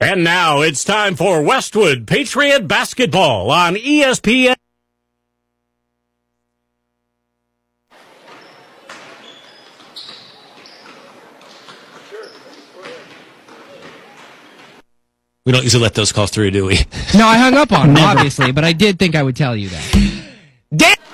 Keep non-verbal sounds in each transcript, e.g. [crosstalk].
And now it's time for Westwood Patriot Basketball on ESPN. We don't usually let those calls through, do we? No, I hung up on him, [laughs] obviously, but I did think I would tell you that. Damn!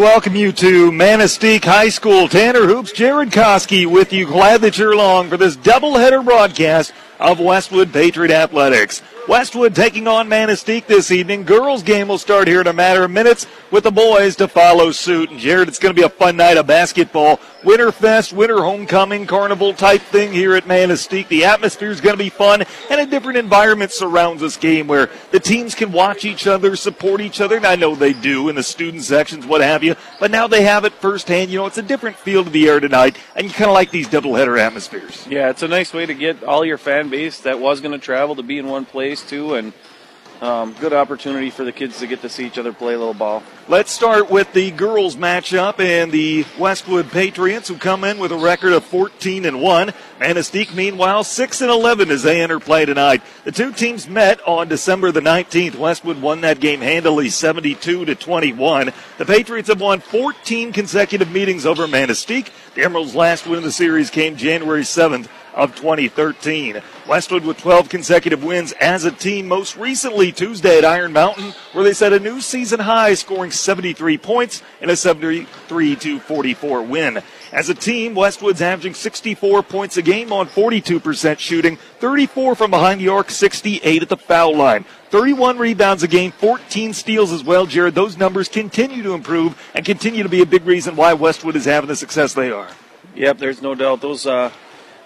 Welcome you to Manistique High School. Tanner Hoops, Jared Koski with you. Glad that you're along for this doubleheader broadcast of Westwood Patriot Athletics. Westwood taking on Manistique this evening. Girls game will start here in a matter of minutes with the boys to follow suit. And Jared, it's going to be a fun night of basketball. Winterfest, winter homecoming, carnival type thing here at Manistique. The atmosphere is going to be fun and a different environment surrounds this game where the teams can watch each other, support each other. And I know they do in the student sections, what have you. But now they have it firsthand. You know, it's a different feel to the air tonight. And you kind of like these doubleheader atmospheres. Yeah, it's a nice way to get all your fan base that was going to travel to be in one place too, and um, good opportunity for the kids to get to see each other play a little ball. Let's start with the girls matchup and the Westwood Patriots who come in with a record of 14 and 1. Manistique meanwhile 6 and 11 as they enter play tonight. The two teams met on December the 19th. Westwood won that game handily 72 to 21. The Patriots have won 14 consecutive meetings over Manistique. The Emeralds' last win of the series came January 7th of 2013. Westwood with 12 consecutive wins as a team, most recently Tuesday at Iron Mountain, where they set a new season high, scoring 73 points in a 73 44 win. As a team, Westwood's averaging 64 points a game on 42% shooting, 34 from behind the arc, 68 at the foul line. 31 rebounds a game, 14 steals as well, Jared. Those numbers continue to improve and continue to be a big reason why Westwood is having the success they are. Yep, there's no doubt. Those uh,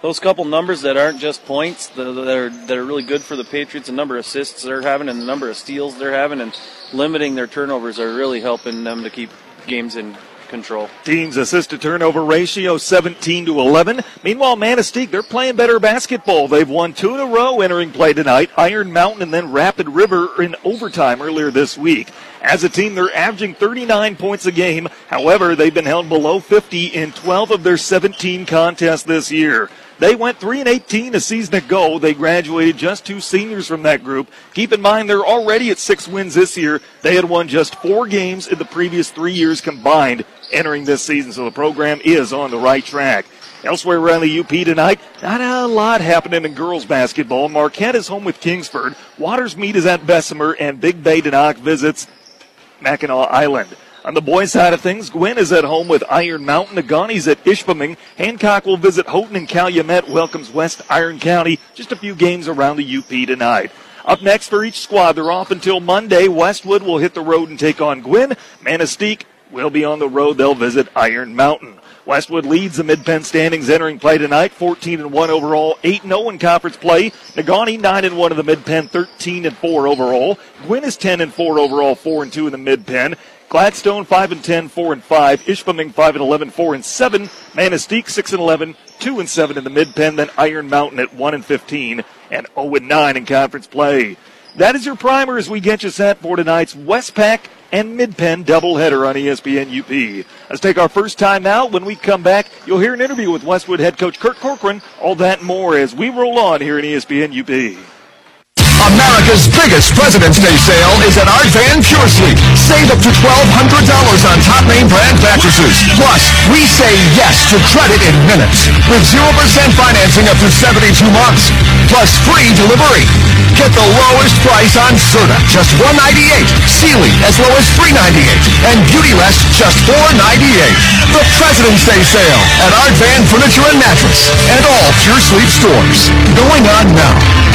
those couple numbers that aren't just points that are that are really good for the Patriots. The number of assists they're having and the number of steals they're having, and limiting their turnovers are really helping them to keep games in control. Teams assist to turnover ratio 17 to 11. Meanwhile, Manistique, they're playing better basketball. They've won two in a row entering play tonight. Iron Mountain and then Rapid River in overtime earlier this week. As a team, they're averaging 39 points a game. However, they've been held below 50 in 12 of their 17 contests this year. They went 3 and 18 a season ago. They graduated just two seniors from that group. Keep in mind they're already at six wins this year. They had won just four games in the previous three years combined entering this season, so the program is on the right track. Elsewhere around the UP tonight, not a lot happening in girls basketball. Marquette is home with Kingsford. Watersmeet is at Bessemer, and Big Bay de Noc visits Mackinac Island. On the boys' side of things, Gwinn is at home with Iron Mountain. Negaunee's at Ishpeming. Hancock will visit Houghton and Calumet welcomes West Iron County. Just a few games around the UP tonight. Up next for each squad, they're off until Monday. Westwood will hit the road and take on Gwinn. Manistique will be on the road. They'll visit Iron Mountain. Westwood leads the mid-pen standings entering play tonight, 14 and 1 overall, 8 0 in conference play. Negaunee 9 and 1 in the mid-pen, 13 and 4 overall. Gwinn is 10 and 4 overall, 4 and 2 in the mid-pen. Gladstone 5 and 10, 4 and 5. Ishpeming 5 and 11, 4 and 7. Manistique 6 and 11, 2 and 7 in the mid-pen. Then Iron Mountain at 1 and 15 and 0 and 9 in conference play. That is your primer as we get you set for tonight's Westpac and Mid-Pen doubleheader on ESPN UP. Let's take our first time out. When we come back, you'll hear an interview with Westwood head coach Kurt Corcoran. All that and more as we roll on here in ESPN UP. America's biggest President's Day sale is at Art Van Pure Sleep. Save up to $1,200 on top name brand mattresses. Plus, we say yes to credit in minutes with 0% financing up to 72 months. Plus free delivery. Get the lowest price on Serta, just 198. Sealy, as low as 398. And Beautyrest, just 498. The President's Day sale at Art Van Furniture and Mattress and all Pure Sleep stores. Going on now.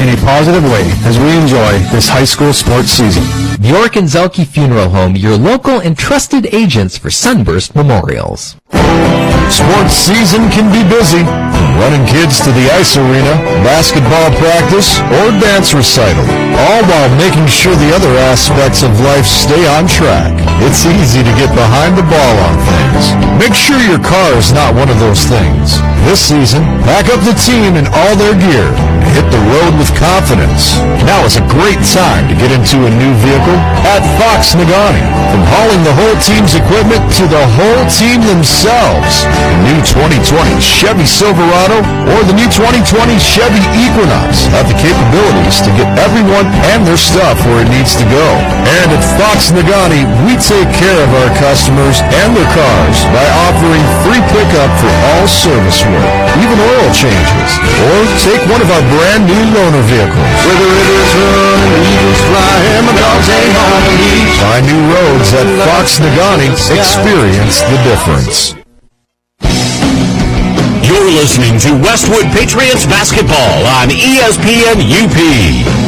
in a positive way as we enjoy this high school sports season. York and Zelke Funeral Home, your local and trusted agents for Sunburst Memorials. Sports season can be busy. Running kids to the ice arena, basketball practice, or dance recital. All while making sure the other aspects of life stay on track. It's easy to get behind the ball on things. Make sure your car is not one of those things. This season, pack up the team in all their gear and hit the road with confidence. Now is a great time to get into a new vehicle at Fox Negaunee. From hauling the whole team's equipment to the whole team themselves. The new 2020 Chevy Silverado or the new 2020 Chevy Equinox have the capabilities to get everyone and their stuff where it needs to go. And at Fox Negaunee, we take care of our customers and their cars by offering free pickup for all service work, even oil changes. Or take one of our brand new loaner vehicles. Whether it is running, eagles fly, and my dogs ain't home to eat. Find new roads at Fox Negaunee. Experience the difference. You're listening to Westwood Patriots basketball on ESPN UP.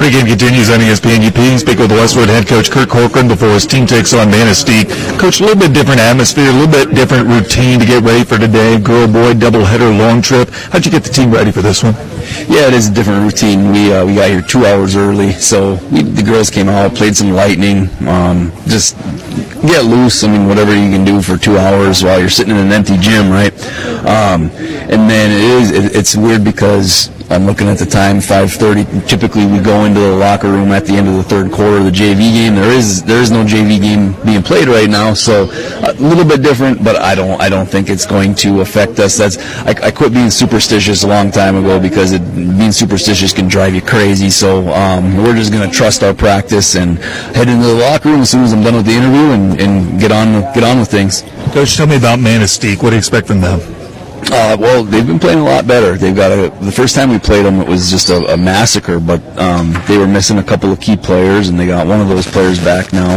Pre-game continues on ESPN UP. Speak with Westwood head coach Kirk Corcoran before his team takes on Manistique. Coach, a little bit different atmosphere, a little bit different routine to get ready for today. Girl, boy, doubleheader, long trip. How'd you get the team ready for this one? Yeah, it is a different routine. We uh, we got here two hours early, so we, the girls came out, played some lightning, um, just get loose. I mean, whatever you can do for two hours while you're sitting in an empty gym, right? Um, and then it is it, it's weird because I'm looking at the time, 5:30. Typically, we go into the locker room at the end of the third quarter of the JV game. There is there is no JV game being played right now, so a little bit different. But I don't I don't think it's going to affect us. That's I, I quit being superstitious a long time ago because it, being superstitious can drive you crazy. So um, we're just going to trust our practice and head into the locker room as soon as I'm done with the interview and, and get on get on with things. Coach, tell me about Manistique. What do you expect from them? Uh, well, they've been playing a lot better. They've got a. The first time we played them, it was just a, a massacre. But um, they were missing a couple of key players, and they got one of those players back now.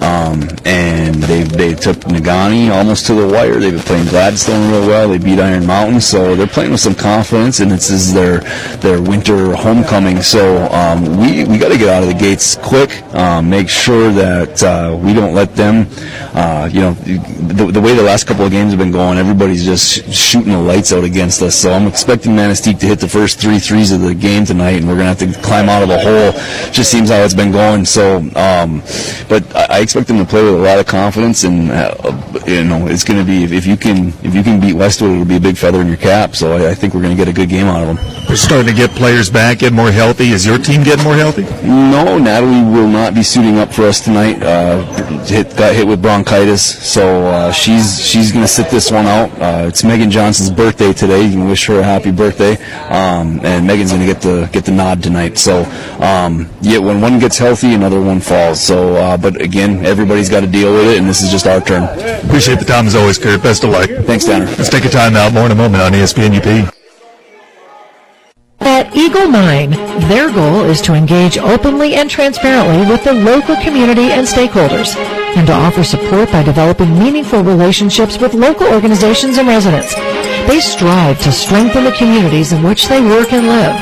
Um, and they they took Negaunee almost to the wire. They've been playing Gladstone real well. They beat Iron Mountain, so they're playing with some confidence. And this is their their winter homecoming. So um, we we got to get out of the gates quick. Um, make sure that uh, we don't let them. Uh, you know, the, the way the last couple of games have been going, everybody's just shooting the lights out against us. So I'm expecting Manistique to hit the first three threes of the game tonight, and we're gonna have to climb out of the hole. Just seems how it's been going. So, um, but I, expect them to play with a lot of confidence, and uh, you know, it's gonna be if, you can if you can beat Westwood, it'll be a big feather in your cap. So I, I think we're gonna get a good game out of them. We're starting to get players back, get more healthy. Is your team getting more healthy? No, Natalie will not be suiting up for us tonight. Uh, hit, got hit with bronchitis, so uh, she's she's going to sit this one out. Uh, it's Megan Johnson's birthday today. You can wish her a happy birthday, um, and Megan's going to get the get the nod tonight. So um, yeah, when one gets healthy, another one falls. So, uh, but again, everybody's got to deal with it, and this is just our turn. Appreciate the time as always, Kurt. Best of luck. Thanks, Tanner. Let's take a time out. More in a moment on ESPN UP. At Eagle Mine, their goal is to engage openly and transparently with the local community and stakeholders, and to offer support by developing meaningful relationships with local organizations and residents. They strive to strengthen the communities in which they work and live.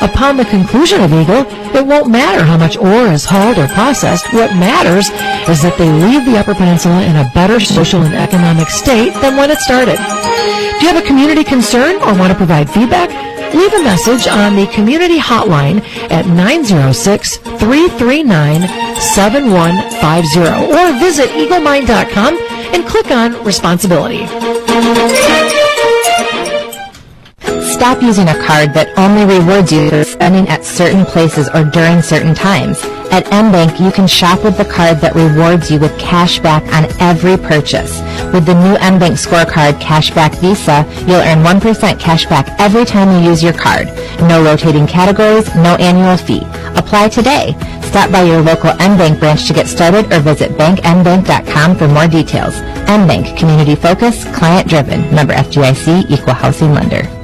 Upon the conclusion of Eagle, it won't matter how much ore is hauled or processed. What matters is that they leave the Upper Peninsula in a better social and economic state than when it started. Do you have a community concern or want to provide feedback? Leave a message on the community hotline at 906-339-7150 or visit eaglemine.com and click on responsibility. Stop using a card that only rewards you for spending at certain places or during certain times At MBank, you can shop with the card that rewards you with cash back on every purchase. With the new MBank Scorecard Cashback Visa, you'll earn 1% cash back every time you use your card. No rotating categories, no annual fee. Apply today. Stop by your local MBank branch to get started or visit bankmbank.com for more details. MBank, community focused, client driven. Member FDIC, equal housing lender.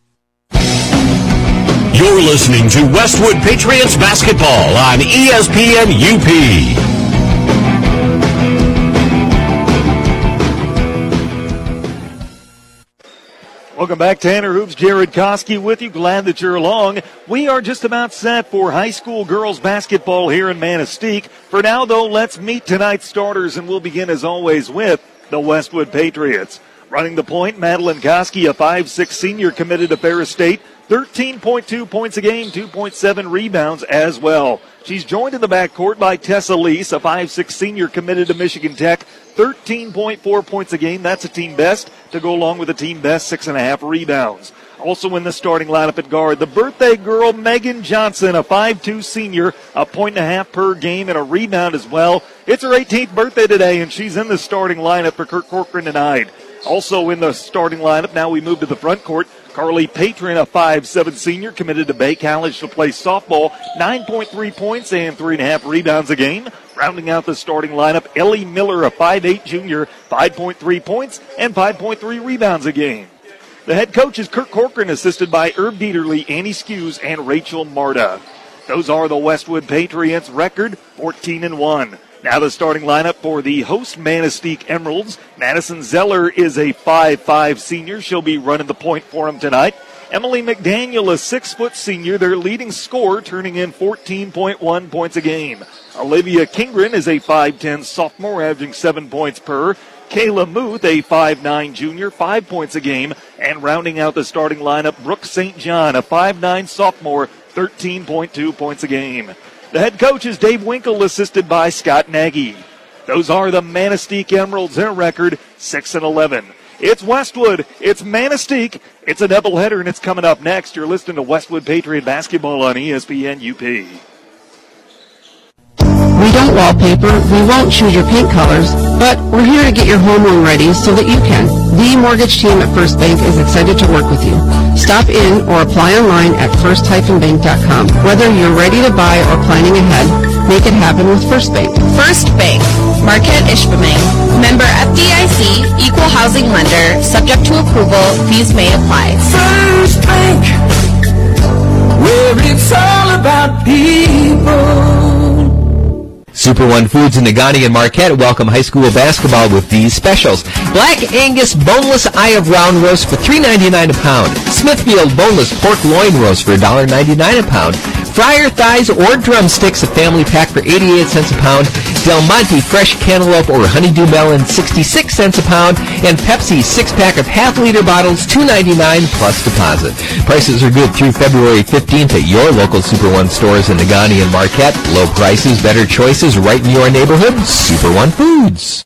You're listening to Westwood Patriots basketball on ESPN UP. Welcome back, Tanner Hoops. Jared Koski with you. Glad that you're along. We are just about set for high school girls basketball here in Manistique. For now, though, let's meet tonight's starters, and we'll begin as always with the Westwood Patriots. Running the point, Madeline Koski, a 5'6 senior committed to Ferris State. 13.2 points a game, 2.7 rebounds as well. She's joined in the backcourt by Tessa Lease, a 5'6 senior committed to Michigan Tech. 13.4 points a game. That's a team best to go along with a team best six and a half rebounds. Also in the starting lineup at guard, the birthday girl Megan Johnson, a 5'2 senior, a point and a half per game and a rebound as well. It's her 18th birthday today, and she's in the starting lineup for Kirk Corcoran tonight. Also in the starting lineup, now we move to the front court. Carly Patron, a 5'7 senior, committed to Bay College to play softball. 9.3 points and 3.5 rebounds a game. Rounding out the starting lineup, Ellie Miller, a 5'8 junior, 5.3 points and 5.3 rebounds a game. The head coach is Kirk Corcoran, assisted by Herb Dieterle, Annie Skews, and Rachel Marta. Those are the Westwood Patriots record, 14 and 1. Now the starting lineup for the host Manistique Emeralds. Madison Zeller is a 5'5 senior. She'll be running the point for them tonight. Emily McDaniel, a six foot senior, their leading scorer, turning in 14.1 points a game. Olivia Kingren is a 5'10 sophomore, averaging seven points per. Kayla Muth, a 5'9 junior, five points a game. And rounding out the starting lineup, Brooke St. John, a 5'9 sophomore, 13.2 points a game. The head coach is Dave Winkle, assisted by Scott Nagy. Those are the Manistique Emeralds. Their record, 6 and 11. It's Westwood. It's Manistique. It's a doubleheader, and it's coming up next. You're listening to Westwood Patriot Basketball on ESPN UP. We don't wallpaper, we won't choose your paint colors, but we're here to get your home loan ready so that you can. The mortgage team at First Bank is excited to work with you. Stop in or apply online at first-bank.com. Whether you're ready to buy or planning ahead, make it happen with First Bank. First Bank, Marquette Ishpeming. Member FDIC, equal housing lender, subject to approval, fees may apply. First Bank, where it's all about people. Super One Foods in Negaunee and Marquette welcome high school basketball with these specials. Black Angus Boneless Eye of Round Roast for $3.99 a pound. Smithfield Boneless Pork Loin Roast for $1.99 a pound. Fryer thighs or drumsticks, a family pack for 88 cents a pound. Del Monte Fresh Cantaloupe or Honeydew Melon, 66 cents a pound. And Pepsi six-pack of half-liter bottles, $2.99 plus deposit. Prices are good through February 15th at your local Super One stores in Negaunee and Marquette. Low prices, better choices right in your neighborhood. Super One Foods.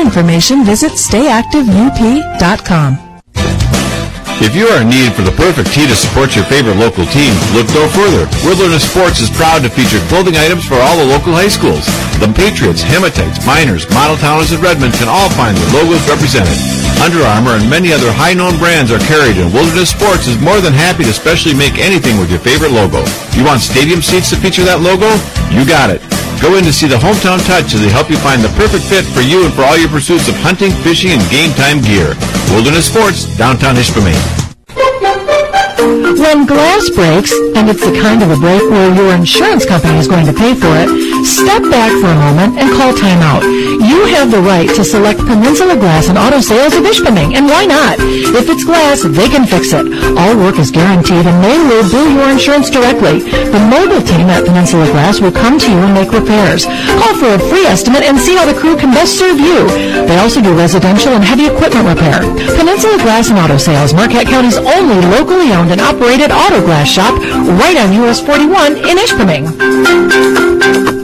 information, visit stayactiveup.com. If you are in need for the perfect tee to support your favorite local team, look no further. Wilderness Sports is proud to feature clothing items for all the local high schools. The Patriots, Hematites, Miners, Model Towners, and Redmen can all find their logos represented. Under Armour and many other high-known brands are carried, and Wilderness Sports is more than happy to specially make anything with your favorite logo. You want stadium seats to feature that logo? You got it. Go in to see the Hometown Touch as they help you find the perfect fit for you and for all your pursuits of hunting, fishing, and game time gear. Wilderness Sports, downtown Ishpeming. When glass breaks, and it's the kind of a break where your insurance company is going to pay for it, step back for a moment and call timeout. You have the right to select Peninsula Glass and Auto Sales of Ishpeming, and why not? If it's glass, they can fix it. All work is guaranteed and they will bill your insurance directly. The mobile team at Peninsula Glass will come to you and make repairs. Call for a free estimate and see how the crew can best serve you. They also do residential and heavy equipment repair. Peninsula Glass and Auto Sales, Marquette County's only locally owned and operated auto glass shop right on US 41 in Ishpeming.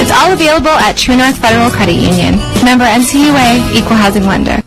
It's all available at True North Federal Credit Union. Member NCUA, Equal Housing Lender.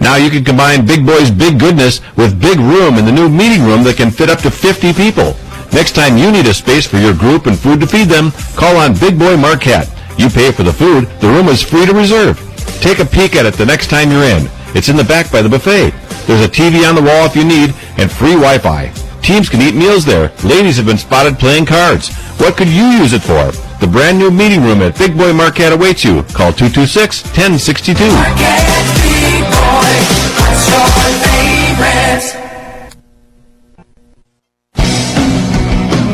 Now you can combine Big Boy's big goodness with big room in the new meeting room that can fit up to 50 people. Next time you need a space for your group and food to feed them, call on Big Boy Marquette. You pay for the food, the room is free to reserve. Take a peek at it the next time you're in. It's in the back by the buffet. There's a TV on the wall if you need, and free Wi-Fi. Teams can eat meals there. Ladies have been spotted playing cards. What could you use it for? The brand new meeting room at Big Boy Marquette awaits you. Call 226-1062.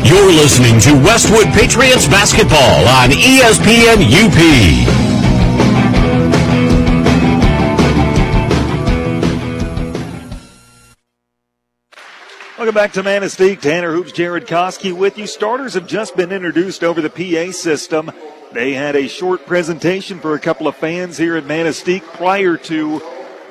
You're listening to Westwood Patriots basketball on ESPN UP. Welcome back to Manistique. Tanner Hoops, Jared Koski with you. Starters have just been introduced over the PA system. They had a short presentation for a couple of fans here at Manistique prior to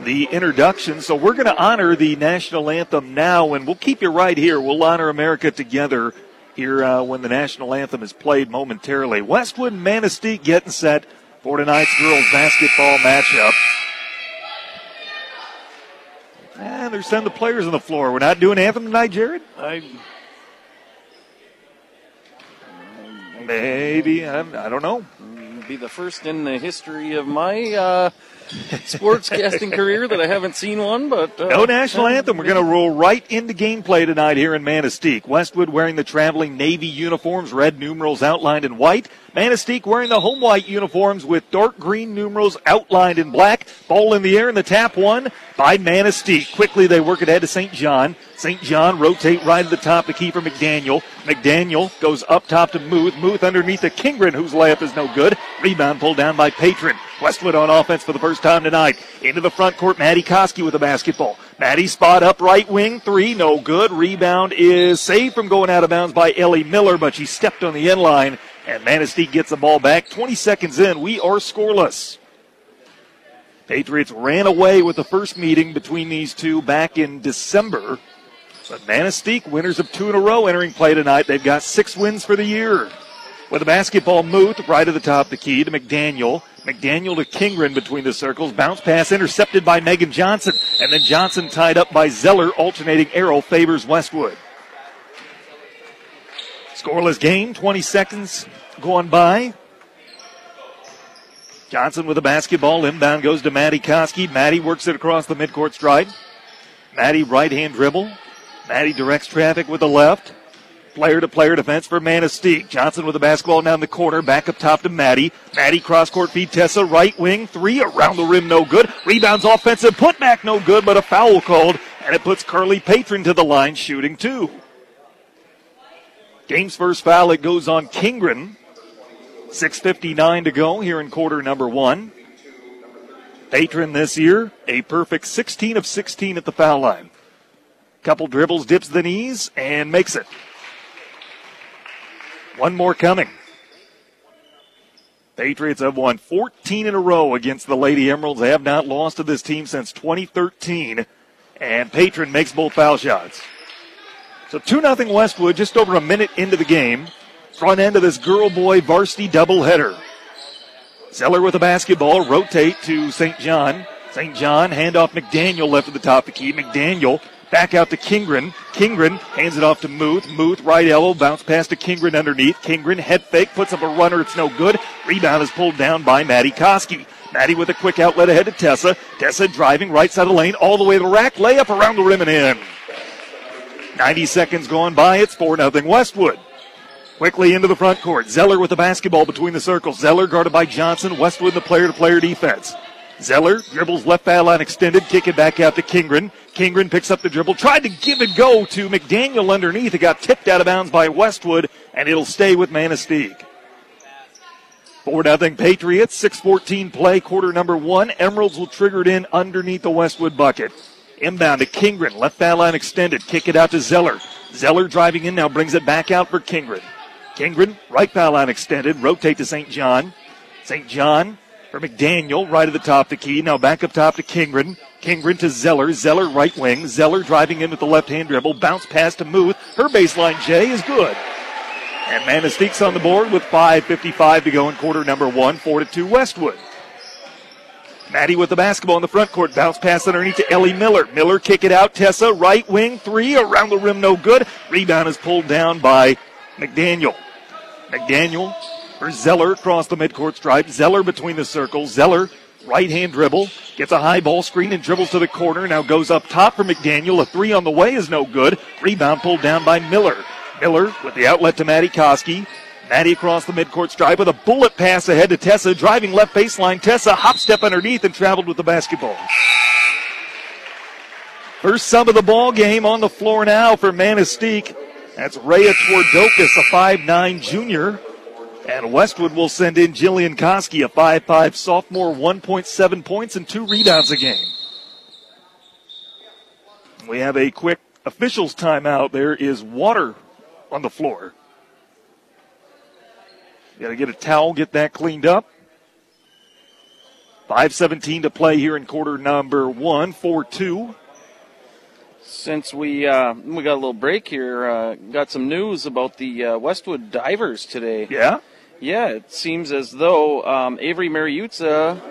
the introduction. So we're going to honor the national anthem now, and we'll keep you right here. We'll honor America together here uh, when the national anthem is played momentarily. Westwood Manistique getting set for tonight's girls basketball matchup. Some the players on the floor. We're not doing anthem tonight, Jared? I Maybe. I, I don't know. be the first in the history of my uh, sportscasting [laughs] career that I haven't seen one, but uh, No national anthem. We're going to roll right into gameplay tonight here in Manistique. Westwood wearing the traveling Navy uniforms, red numerals outlined in white. Manistique wearing the home white uniforms with dark green numerals outlined in black. Ball in the air and the tap one by Manistique. Quickly they work it ahead to St. John. St. John rotate right at the top to keeper McDaniel. McDaniel goes up top to Muth. Muth underneath to Kingren, whose layup is no good. Rebound pulled down by Patron. Westwood on offense for the first time tonight. Into the front court, Maddie Koski with the basketball. Maddie spot up right wing, three, no good. Rebound is saved from going out of bounds by Ellie Miller, but she stepped on the end line, and Manistique gets the ball back. 20 seconds in, we are scoreless. Patriots ran away with the first meeting between these two back in December. But Manistique, winners of two in a row, entering play tonight. They've got six wins for the year. With the basketball Muth right at the top of the key to McDaniel. McDaniel to Kingren between the circles. Bounce pass intercepted by Megan Johnson. And then Johnson tied up by Zeller. Alternating arrow favors Westwood. Scoreless game. 20 seconds going by. Johnson with the basketball. Inbound goes to Maddie Koski. Maddie works it across the midcourt stride. Maddie right hand dribble. Maddie directs traffic with the left. Player to player defense for Manistique. Johnson with the basketball down the corner. Back up top to Maddie. Maddie cross court feed Tessa. Right wing. Three around the rim. No good. Rebounds offensive. Putback no good, but a foul called. And it puts Carly Patron to the line shooting two. Game's first foul. It goes on Kingren. 6.59 to go here in quarter number one. Patron this year, a perfect 16 of 16 at the foul line. Couple dribbles, dips the knees, and makes it. One more coming. Patriots have won 14 in a row against the Lady Emeralds. They have not lost to this team since 2013. And Patron makes both foul shots. So 2 0 Westwood, just over a minute into the game. Front end of this girl boy varsity doubleheader. Zeller with a basketball, rotate to St. John. St. John, handoff McDaniel left at the top of the key. McDaniel back out to Kingren. Kingren hands it off to Muth. Muth, right elbow, bounce pass to Kingren underneath. Kingren, head fake, puts up a runner. It's no good. Rebound is pulled down by Maddie Koski. Maddie with a quick outlet ahead to Tessa. Tessa driving right side of the lane all the way to the rack. Layup around the rim and in. 90 seconds gone by. It's 4 0 Westwood. Quickly into the front court. Zeller with the basketball between the circles. Zeller guarded by Johnson. Westwood the player to player defense. Zeller dribbles left foul line extended, kick it back out to Kingren. Kingren picks up the dribble, tried to give it go to McDaniel underneath. It got tipped out of bounds by Westwood, and it'll stay with Manistique. 4 0 Patriots, 6-14 play, quarter number one. Emeralds will trigger it in underneath the Westwood bucket. Inbound to Kingren, left foul line extended, kick it out to Zeller. Zeller driving in now, brings it back out for Kingren. Kingren, right foul line extended, rotate to St. John. St. John for McDaniel, right at the top the key. Now back up top to Kingren. Kingren to Zeller. Zeller right wing. Zeller driving in with the left hand dribble. Bounce pass to Muth. Her baseline J is good. And Manistique's on the board with 5.55 to go in quarter number one. 4 to 2 Westwood. Maddie with the basketball in the front court. Bounce pass underneath to Ellie Miller. Miller kick it out. Tessa right wing three around the rim. No good. Rebound is pulled down by McDaniel. McDaniel Zeller across the midcourt stripe. Zeller between the circles. Zeller right hand dribble gets a high ball screen and dribbles to the corner. Now goes up top for McDaniel. A three on the way is no good. Rebound pulled down by Miller. Miller with the outlet to Maddie Koski. Maddie across the midcourt stripe with a bullet pass ahead to Tessa, driving left baseline. Tessa hop step underneath and traveled with the basketball. First sub of the ball game on the floor now for Manistique. That's Rhea Twardokas, a 5'9 junior. And Westwood will send in Jillian Koski, a 5'5 sophomore, 1.7 points and two rebounds a game. We have a quick officials timeout. There is water on the floor. Got to get a towel, get that cleaned up. 5.17 to play here in quarter number one, 4 2. Since we uh, we got a little break here, uh, got some news about the uh, Westwood Divers today. Yeah? Yeah, it seems as though um, Avery Mariutza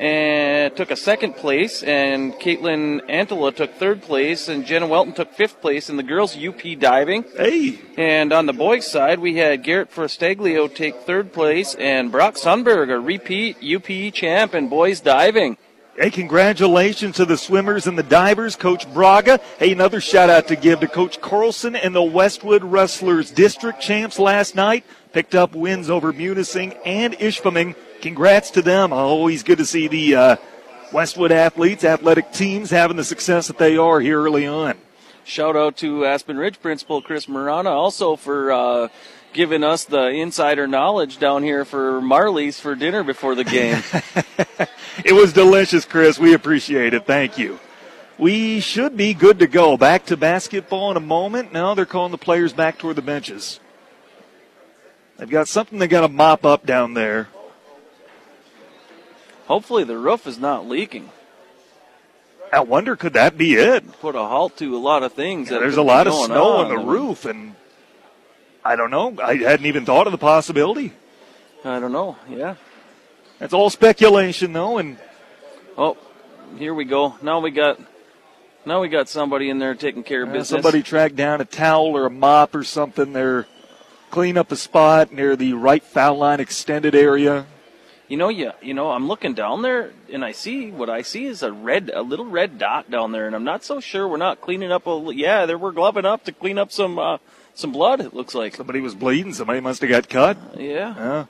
and took a second place, and Caitlin Antela took third place, and Jenna Welton took fifth place in the girls' UP diving. Hey! And on the boys' side, we had Garrett Forstaglio take third place, and Brock Sunberg, a repeat UP champ in boys' diving. Hey, congratulations to the swimmers and the divers, Coach Braga. Hey, another shout out to give to Coach Carlson and the Westwood Wrestlers district champs last night. Picked up wins over Munising and Ishpeming. Congrats to them. Always good to see the uh, Westwood athletes, athletic teams having the success that they are here early on. Shout out to Aspen Ridge principal Chris Marana also for uh, giving us the insider knowledge down here for Marley's for dinner before the game. [laughs] it was delicious, Chris. We appreciate it. Thank you. We should be good to go. Back to basketball in a moment. Now they're calling the players back toward the benches. They've got something they got to mop up down there. Hopefully the roof is not leaking. I wonder, could that be it? Put a halt to a lot of things. Yeah, there's a lot of snow on, on the roof, and I don't know. I hadn't even thought of the possibility. I don't know. Yeah. That's all speculation, though, and Oh, here we go. Now we got. Now we got somebody in there taking care of uh, business. somebody tracked down a towel or a mop or something. They're cleaning up a spot near the right foul line extended area. You know, yeah, you know, I'm looking down there and I see what I see is a red, a little red dot down there, and I'm not so sure we're not cleaning up a. Yeah, there we're gloving up to clean up some uh, some blood. It looks like somebody was bleeding. Somebody must have got cut. Yeah. Yeah.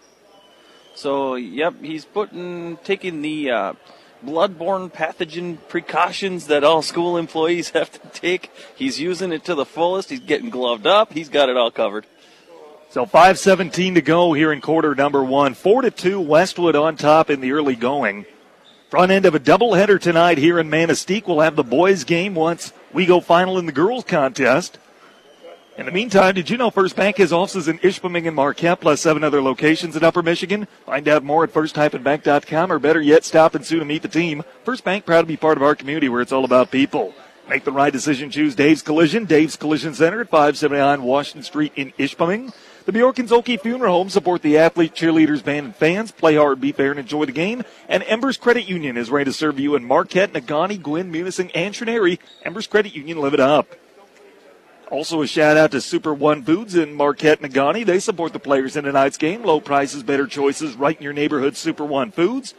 So, yep, he's putting taking the uh, bloodborne pathogen precautions that all school employees [laughs] have to take. He's using it to the fullest. He's getting gloved up. He's got it all covered. So 5:17 to go here in quarter number one. Four to two, Westwood on top in the early going. Front end of a doubleheader tonight here in Manistique. We'll have the boys' game once we go final in the girls' contest. In the meantime, did you know First Bank has offices in Ishpeming and Marquette, plus seven other locations in Upper Michigan? Find out more at first-bank.com, or better yet, stop and soon to meet the team. First Bank, proud to be part of our community where it's all about people. Make the right decision. Choose Dave's Collision. Dave's Collision Center at 579 Washington Street in Ishpeming. The Bjorkins Okie Funeral Home support the athlete, cheerleaders, band, and fans. Play hard, be fair, and enjoy the game. And Embers Credit Union is ready to serve you in Marquette, Negaunee, Gwinn, Munising, and Trenary. Embers Credit Union, live it up. Also, a shout out to Super One Foods in Marquette, Negaunee. They support the players in tonight's game. Low prices, better choices, right in your neighborhood. Super One Foods.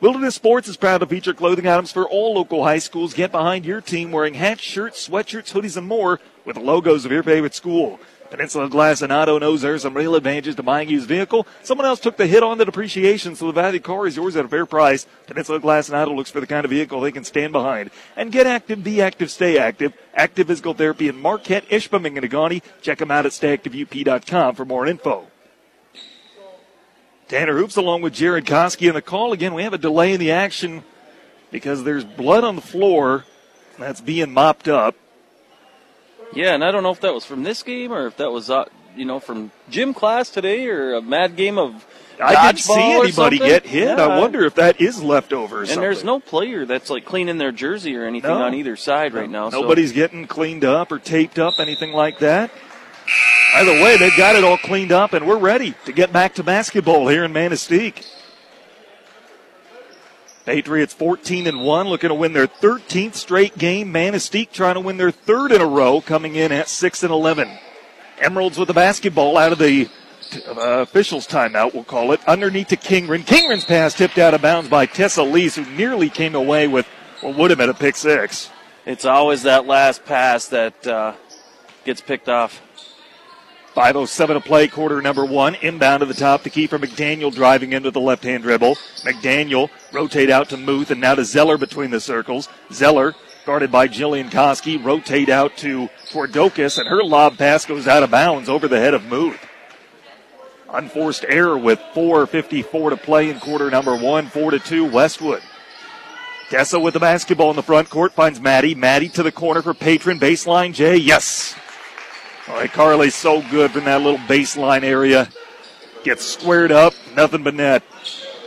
Wilderness Sports is proud to feature clothing items for all local high schools. Get behind your team wearing hats, shirts, sweatshirts, hoodies, and more with the logos of your favorite school. Peninsula Glass and Auto knows there are some real advantages to buying used vehicle. Someone else took the hit on the depreciation, so the value car is yours at a fair price. Peninsula Glass and Auto looks for the kind of vehicle they can stand behind. And get active, be active, stay active. Active Physical Therapy in Marquette, Ishpeming, and Agani. Check them out at stayactiveup.com for more info. Tanner Hoops along with Jared Koski in the call. Again, we have a delay in the action because there's blood on the floor that's being mopped up. Yeah, and I don't know if that was from this game or if that was, uh, you know, from gym class today or a mad game of I didn't see anybody get hit. Yeah. I wonder if that is leftover or And something. there's no player that's like cleaning their jersey or anything No. on either side right now. so- Nobody's getting cleaned up or taped up, anything like that. Either way, they've got it all cleaned up, and we're ready to get back to basketball here in Manistique. Patriots 14 and 1, looking to win their 13th straight game. Manistique trying to win their third in a row, coming in at 6 and 11. Emeralds with the basketball out of the uh, officials' timeout, we'll call it, underneath to Kingren. Kingren's pass tipped out of bounds by Tessa Lees, who nearly came away with what would have been a pick six. It's always that last pass that uh, gets picked off. 5.07 to play, quarter number one. Inbound to the top. The key for McDaniel driving into the left hand dribble. McDaniel rotate out to Muth and now to Zeller between the circles. Zeller, guarded by Jillian Koski, rotate out to Twardokis, and her lob pass goes out of bounds over the head of Muth. Unforced error with 4.54 to play in quarter number one. 4 to 2, Westwood. Tessa with the basketball in the front court finds Maddie. Maddie to the corner for patron. Baseline Jay. Yes. All right, Carly's so good from that little baseline area. Gets squared up, nothing but net.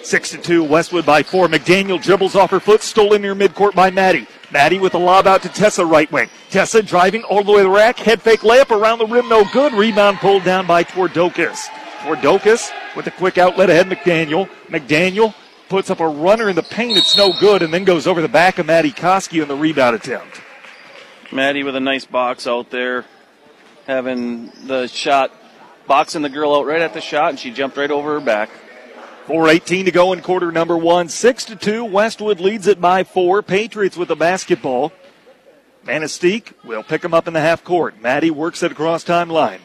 Six to two, Westwood by four. McDaniel dribbles off her foot, stolen near midcourt by Maddie. Maddie with a lob out to Tessa right wing. Tessa driving all the way to the rack, head fake layup around the rim, no good. Rebound pulled down by Twardokis. Twardokis with a quick outlet ahead, McDaniel. McDaniel puts up a runner in the paint, it's no good, and then goes over the back of Maddie Koski in the rebound attempt. Maddie with a nice box out there, having the shot, boxing the girl out right at the shot, and she jumped right over her back. 4.18 to go in quarter number one. 6 to 2. Westwood leads it by four. Patriots with the basketball. Manistique will pick him up in the half court. Maddie works it across timeline.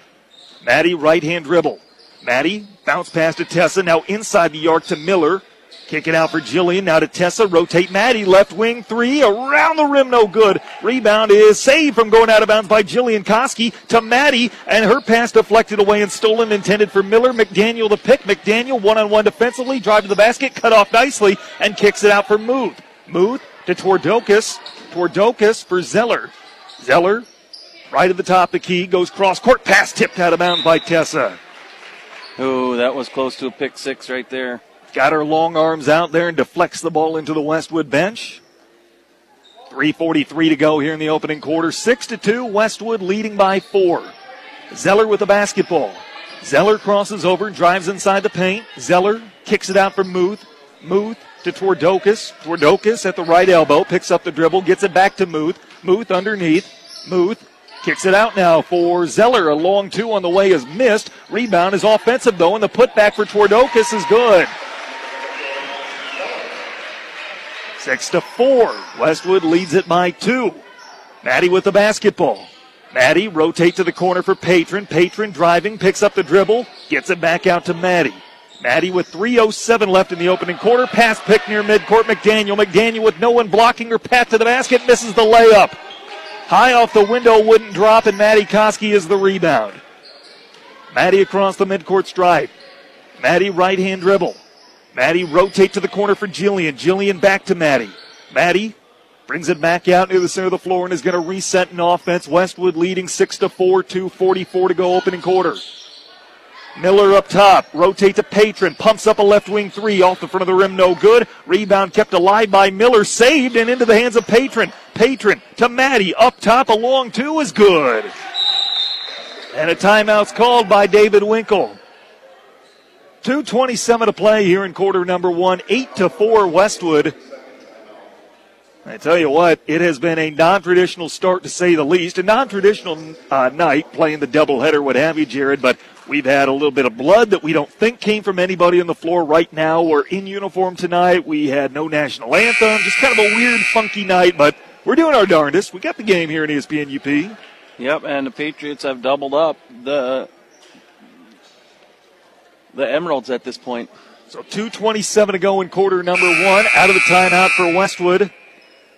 Maddie right hand dribble. Maddie bounce pass to Tessa. Now inside the arc to Miller. Kick it out for Jillian. Now to Tessa. Rotate Maddie. Left wing three. Around the rim. No good. Rebound is saved from going out of bounds by Jillian Koski to Maddie. And her pass deflected away and stolen. Intended for Miller. McDaniel the pick. McDaniel one on one defensively. Drive to the basket. Cut off nicely. And kicks it out for Muth. Muth to Twardokis. Twardokis for Zeller. Zeller right at the top of the key. Goes cross court. Pass tipped out of bounds by Tessa. Oh, that was close to a pick six right there. Got her long arms out there and deflects the ball into the Westwood bench. 3.43 to go here in the opening quarter. 6 to 2, Westwood leading by 4. Zeller with the basketball. Zeller crosses over, drives inside the paint. Zeller kicks it out for Muth. Muth to Twardokis. Twardokis at the right elbow, picks up the dribble, gets it back to Muth. Muth underneath. Muth kicks it out now for Zeller. A long two on the way is missed. Rebound is offensive though, and the putback for Twardokis is good. Six to four. Westwood leads it by two. Maddie with the basketball. Maddie rotate to the corner for Patron. Patron driving, picks up the dribble, gets it back out to Maddie. Maddie with 3.07 left in the opening quarter. Pass pick near midcourt. McDaniel. McDaniel with no one blocking her path to the basket. Misses the layup. High off the window, wouldn't drop, and Maddie Koski is the rebound. Maddie across the midcourt stripe. Maddie right hand dribble. Maddie rotate to the corner for Jillian. Jillian back to Maddie. Maddie brings it back out near the center of the floor and is going to reset in offense. Westwood leading 6 to 4, 244 to go opening quarter. Miller up top, rotate to Patron, pumps up a left wing three off the front of the rim, no good. Rebound kept alive by Miller, saved and into the hands of Patron. Patron to Maddie, up top, a long two is good. And a timeout's called by David Winkle. 227 to play here in quarter number one. 8 to 4 Westwood. I tell you what, it has been a non-traditional start to say the least. A non-traditional uh, night playing the doubleheader, what have you, Jared. But we've had a little bit of blood that we don't think came from anybody on the floor right now. We're in uniform tonight. We had no national anthem. Just kind of a weird, funky night. But we're doing our darndest. We got the game here in ESPN UP. Yep, and the Patriots have doubled up the the Emeralds at this point. So 227 to go in quarter number one. Out of the timeout for Westwood.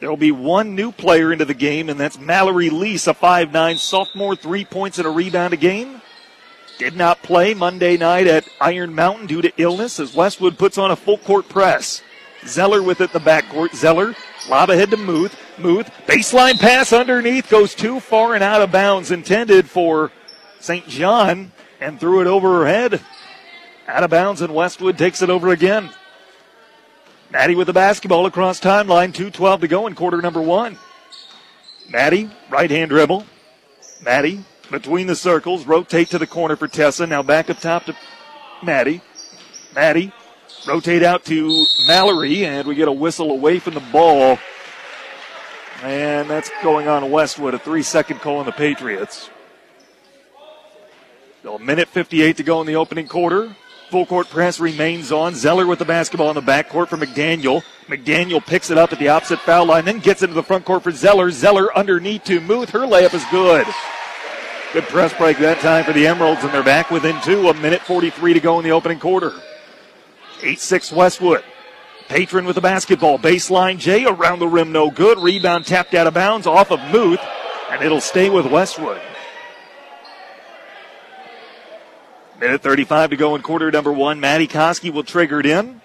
There will be one new player into the game, and that's Mallory Lease, a 5'9 sophomore, three points and a rebound a game. Did not play Monday night at Iron Mountain due to illness as Westwood puts on a full court press. Zeller with it in the backcourt. Zeller, lob ahead to Muth. Muth, baseline pass underneath, goes too far and out of bounds, intended for St. John, and threw it over her head. Out of bounds, and Westwood takes it over again. Maddie with the basketball across timeline. 2.12 to go in quarter number one. Maddie, right hand dribble. Maddie between the circles, rotate to the corner for Tessa. Now back up top to Maddie. Maddie, rotate out to Mallory, and we get a whistle away from the ball. And that's going on Westwood, a three second call on the Patriots. A minute 58 to go in the opening quarter. Full court press remains on. Zeller with the basketball in the backcourt for McDaniel. McDaniel picks it up at the opposite foul line, then gets into the front court for Zeller. Zeller underneath to Muth. Her layup is good. Good press break that time for the Emeralds, and they're back within two. A minute 43 to go in the opening quarter. 8 6 Westwood. Patron with the basketball. Baseline J around the rim, no good. Rebound tapped out of bounds off of Muth, and it'll stay with Westwood. Minute 35 to go in quarter number one. Maddie Koski will trigger it in.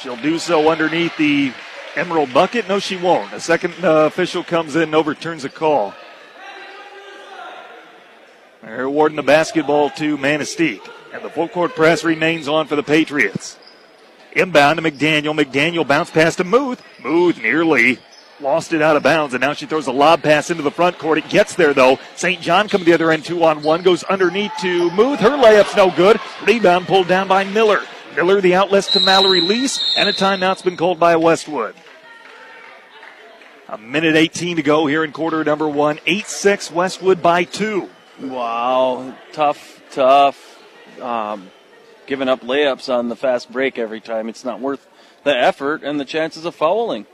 She'll do so underneath the Emerald bucket. No, she won't. A second uh, official comes in and overturns a call. They're awarding the basketball to Manistique. And the full court press remains on for the Patriots. Inbound to McDaniel. McDaniel bounce pass to Muth. Muth nearly lost it out of bounds, and now she throws a lob pass into the front court. It gets there though. St. John coming the other end, two on one, goes underneath to Muth. Her layup's no good. Rebound pulled down by Miller. Miller the outlets to Mallory Lease, and a timeout's been called by Westwood. A minute 18 to go here in quarter number one. 8 6 Westwood by two. Wow, tough, tough. Um, giving up layups on the fast break every time. It's not worth the effort and the chances of fouling.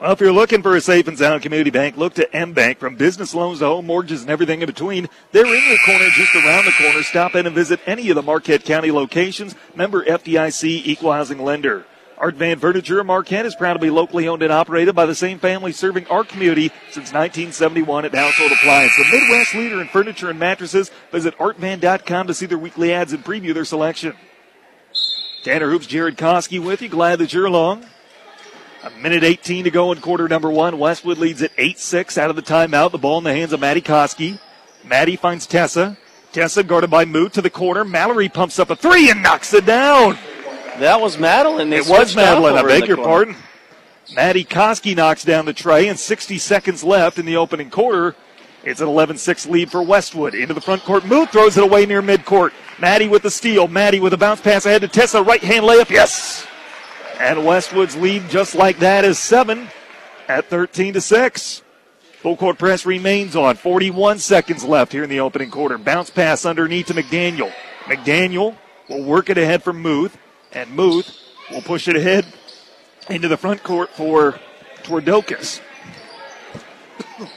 Well, if you're looking for a safe and sound community bank, look to M Bank. From business loans to home mortgages and everything in between, they're in your corner, just around the corner. Stop in and visit any of the Marquette County locations. Member FDIC Equal Housing Lender. Art Van Furniture Marquette is proud to be locally owned and operated by the same family serving our community since 1971 at Household Appliance. The Midwest leader in furniture and mattresses. Visit artvan.com to see their weekly ads and preview their selection. Tanner Hoops, Jared Koski with you. Glad that you're along. A minute 18 to go in quarter number one. Westwood leads at 8 6 out of the timeout. The ball in the hands of Maddie Koski. Maddie finds Tessa. Tessa guarded by Muth to the corner. Mallory pumps up a three and knocks it down. That was Madeline. They it was Madeline. I beg your corner. pardon. Maddie Koski knocks down the tray, and 60 seconds left in the opening quarter. It's an 11 6 lead for Westwood. Into the front court. Muth throws it away near midcourt. Maddie with the steal. Maddie with a bounce pass ahead to Tessa. Right hand layup. Yes. And Westwood's lead, just like that, is seven at 13 to 6. Full court press remains on. 41 seconds left here in the opening quarter. Bounce pass underneath to McDaniel. McDaniel will work it ahead for Muth, and Muth will push it ahead into the front court for Twardokis. [coughs]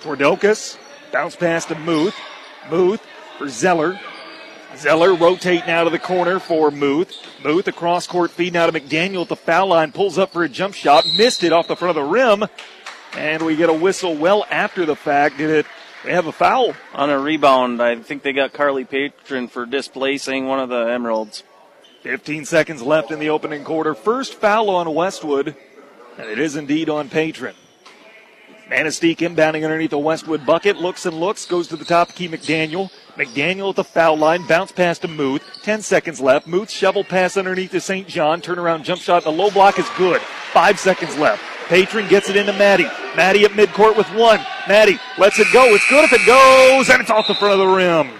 Twardokis, bounce pass to Muth. Muth for Zeller. Zeller rotate now to the corner for Muth. Muth across court feed now to McDaniel at the foul line. Pulls up for a jump shot. Missed it off the front of the rim. And we get a whistle well after the fact. Did it? They have a foul. On a rebound, I think they got Carly Patron for displacing one of the Emeralds. 15 seconds left in the opening quarter. First foul on Westwood, and it is indeed on Patron. Manistique inbounding underneath the Westwood bucket. Looks and looks. Goes to the top. Key McDaniel. McDaniel at the foul line. Bounce pass to Muth. 10 seconds left. Muth shovel pass underneath to St. John. Turnaround jump shot. The low block is good. Five seconds left. Patron gets it into Maddie. Maddie at midcourt with one. Maddie lets it go. It's good if it goes, and it's off the front of the rim.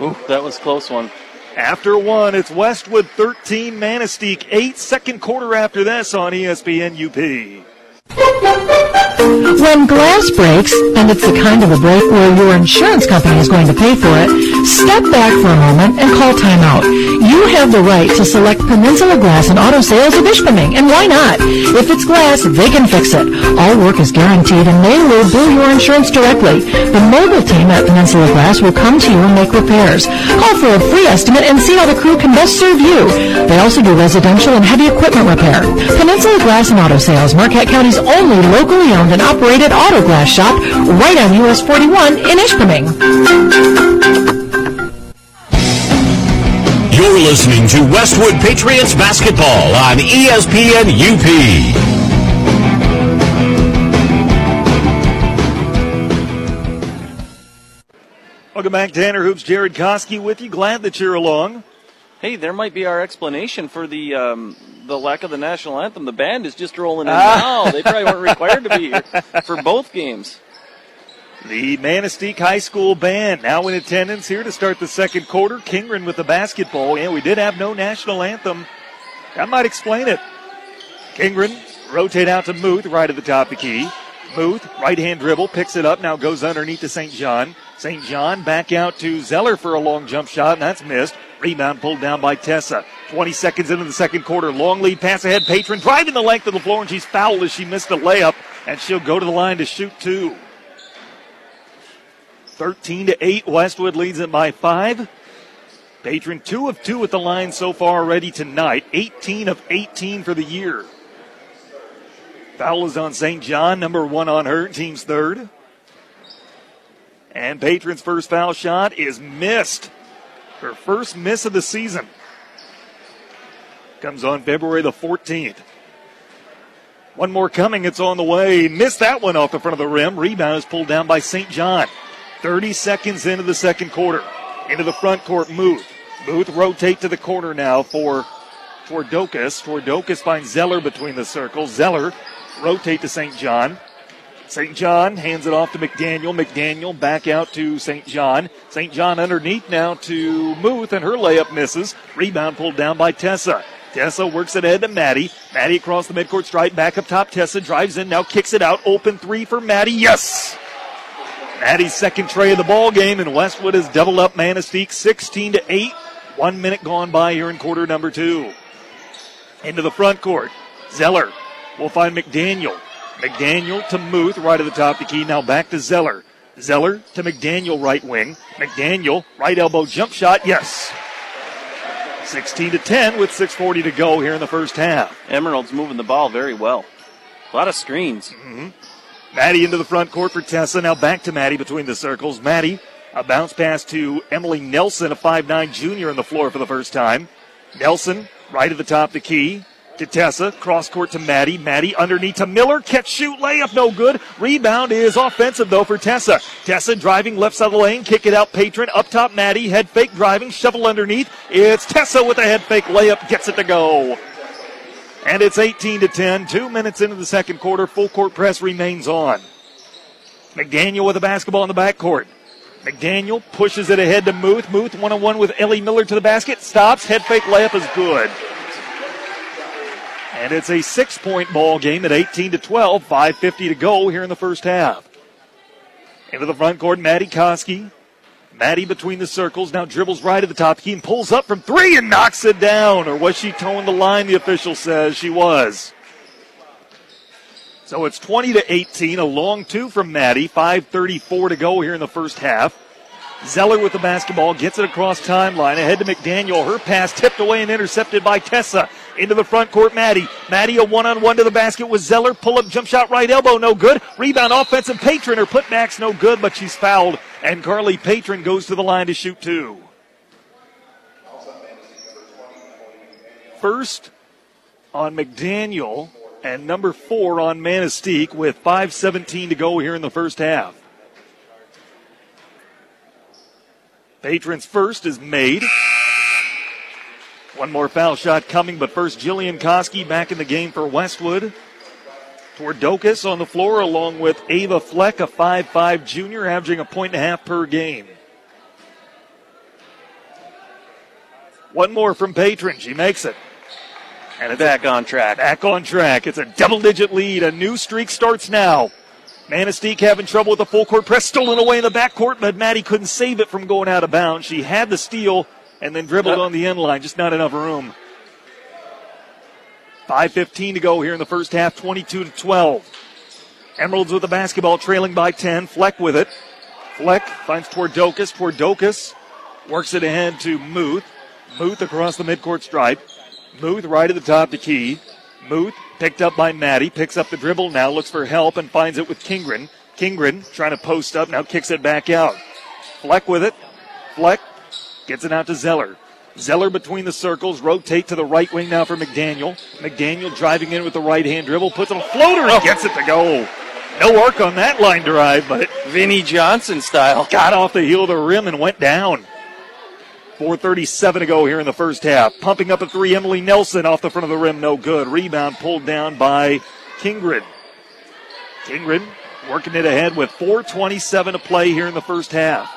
Ooh, that was a close one. After one, it's Westwood 13, Manistique 8. Second quarter after this on ESPN UP. When glass breaks, and it's the kind of a break where your insurance company is going to pay for it, step back for a moment and call timeout. You have the right to select Peninsula Glass and Auto Sales of Ishpeming, and why not? If it's glass, they can fix it. All work is guaranteed and they will bill your insurance directly. The mobile team at Peninsula Glass will come to you and make repairs. Call for a free estimate and see how the crew can best serve you. They also do residential and heavy equipment repair. Peninsula Glass and Auto Sales, Marquette County's only locally owned and operated auto glass shop, right on US 41 in Ishpeming. You're listening to Westwood Patriots basketball on ESPN UP. Welcome back, Tanner Hoops. Jared Koski with you. Glad that you're along. Hey, there might be our explanation for the um, the lack of the national anthem. The band is just rolling in Ah. now. They probably weren't required to be here for both games. The Manistique High School band now in attendance here to start the second quarter. Kingren with the basketball, and we did have no national anthem. That might explain it. Kingren rotate out to Muth right at the top of the key. Muth, right hand dribble, picks it up, now goes underneath to St. John. St. John back out to Zeller for a long jump shot, and that's missed. Rebound pulled down by Tessa. 20 seconds into the second quarter. Long lead pass ahead. Patron driving the length of the floor, and she's fouled as she missed a layup, and she'll go to the line to shoot two. 13 to 8. Westwood leads it by five. Patron two of two at the line so far already tonight. 18 of 18 for the year. Foul is on St. John, number one on her, team's third. And Patron's first foul shot is missed. Her first miss of the season. Comes on February the 14th. One more coming. It's on the way. Missed that one off the front of the rim. Rebound is pulled down by St. John. 30 seconds into the second quarter. Into the front court, Muth. Muth rotate to the corner now for Twardokis. Twardokis finds Zeller between the circles. Zeller rotate to St. John. St. John hands it off to McDaniel. McDaniel back out to St. John. St. John underneath now to Muth, and her layup misses. Rebound pulled down by Tessa. Tessa works it ahead to Maddie. Maddie across the midcourt stripe, back up top. Tessa drives in, now kicks it out. Open three for Maddie. Yes! Maddie's second tray of the ball game, and Westwood has doubled up Manistique 16 to 8. One minute gone by here in quarter number two. Into the front court. Zeller will find McDaniel. McDaniel to Muth, right at the top of the key. Now back to Zeller. Zeller to McDaniel, right wing. McDaniel, right elbow jump shot. Yes. 16 to 10 with 6.40 to go here in the first half. Emerald's moving the ball very well. A lot of screens. Mm-hmm. Maddie into the front court for Tessa. Now back to Maddie between the circles. Maddie, a bounce pass to Emily Nelson, a 5'9 junior on the floor for the first time. Nelson, right at the top of the key. To Tessa, cross court to Maddie. Maddie underneath to Miller. Catch, shoot, layup, no good. Rebound is offensive though for Tessa. Tessa driving left side of the lane, kick it out. Patron up top. Maddie head fake driving, shovel underneath. It's Tessa with a head fake layup, gets it to go. And it's 18 to 10. Two minutes into the second quarter. Full court press remains on. McDaniel with the basketball in the backcourt. McDaniel pushes it ahead to Muth. Muth one on one with Ellie Miller to the basket. Stops. Head fake layup is good. And it's a six point ball game at 18 to 12. 5.50 to go here in the first half. Into the front court, Maddie Koski. Maddie between the circles, now dribbles right at the top and pulls up from three and knocks it down. Or was she towing the line, the official says she was. So it's 20 to 18, a long two from Maddie. 5.34 to go here in the first half. Zeller with the basketball, gets it across timeline, ahead to McDaniel. Her pass tipped away and intercepted by Tessa. Into the front court, Maddie. Maddie a one-on-one to the basket with Zeller. Pull-up jump shot right elbow, no good. Rebound offensive Patron. Her putback's no good, but she's fouled. And Carly Patron goes to the line to shoot two. First on McDaniel and number four on Manistique with 5.17 to go here in the first half. Patron's first is made. One more foul shot coming, but first Jillian Koski back in the game for Westwood. Twardokis on the floor along with Ava Fleck, a 5'5 junior, averaging a point and a half per game. One more from Patron. She makes it. And it's back on track. Back on track. It's a double digit lead. A new streak starts now. Manistique having trouble with the full court press, stolen away in the backcourt, but Maddie couldn't save it from going out of bounds. She had the steal and then dribbled on the end line, just not enough room. 5.15 to go here in the first half, 22 to 12. Emeralds with the basketball, trailing by 10. Fleck with it. Fleck finds Twardokis. Twardokis works it ahead to Muth. Muth across the midcourt stripe. Muth right at the top to Key. Muth picked up by Maddie, picks up the dribble now, looks for help and finds it with Kingren. Kingren trying to post up, now kicks it back out. Fleck with it. Fleck gets it out to Zeller. Zeller between the circles, rotate to the right wing now for McDaniel. McDaniel driving in with the right hand dribble, puts on a floater and oh. gets it to go. No work on that line drive, but Vinnie Johnson style. Got off the heel of the rim and went down. 4.37 to go here in the first half. Pumping up a three, Emily Nelson off the front of the rim, no good. Rebound pulled down by Kingren. Kingren working it ahead with 4.27 to play here in the first half.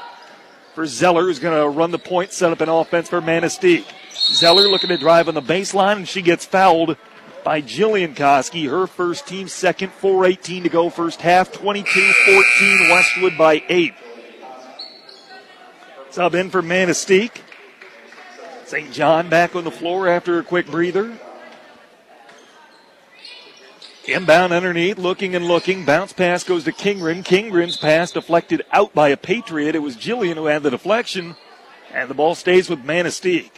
For Zeller, who's going to run the point, set up an offense for Manistique. Zeller looking to drive on the baseline, and she gets fouled by Jillian Koski. Her first team second, 4.18 to go first half, 22-14 Westwood by 8. Sub in for Manistique. St. John back on the floor after a quick breather. Inbound underneath, looking and looking. Bounce pass goes to Kingren. Kingren's pass deflected out by a Patriot. It was Jillian who had the deflection, and the ball stays with Manistique.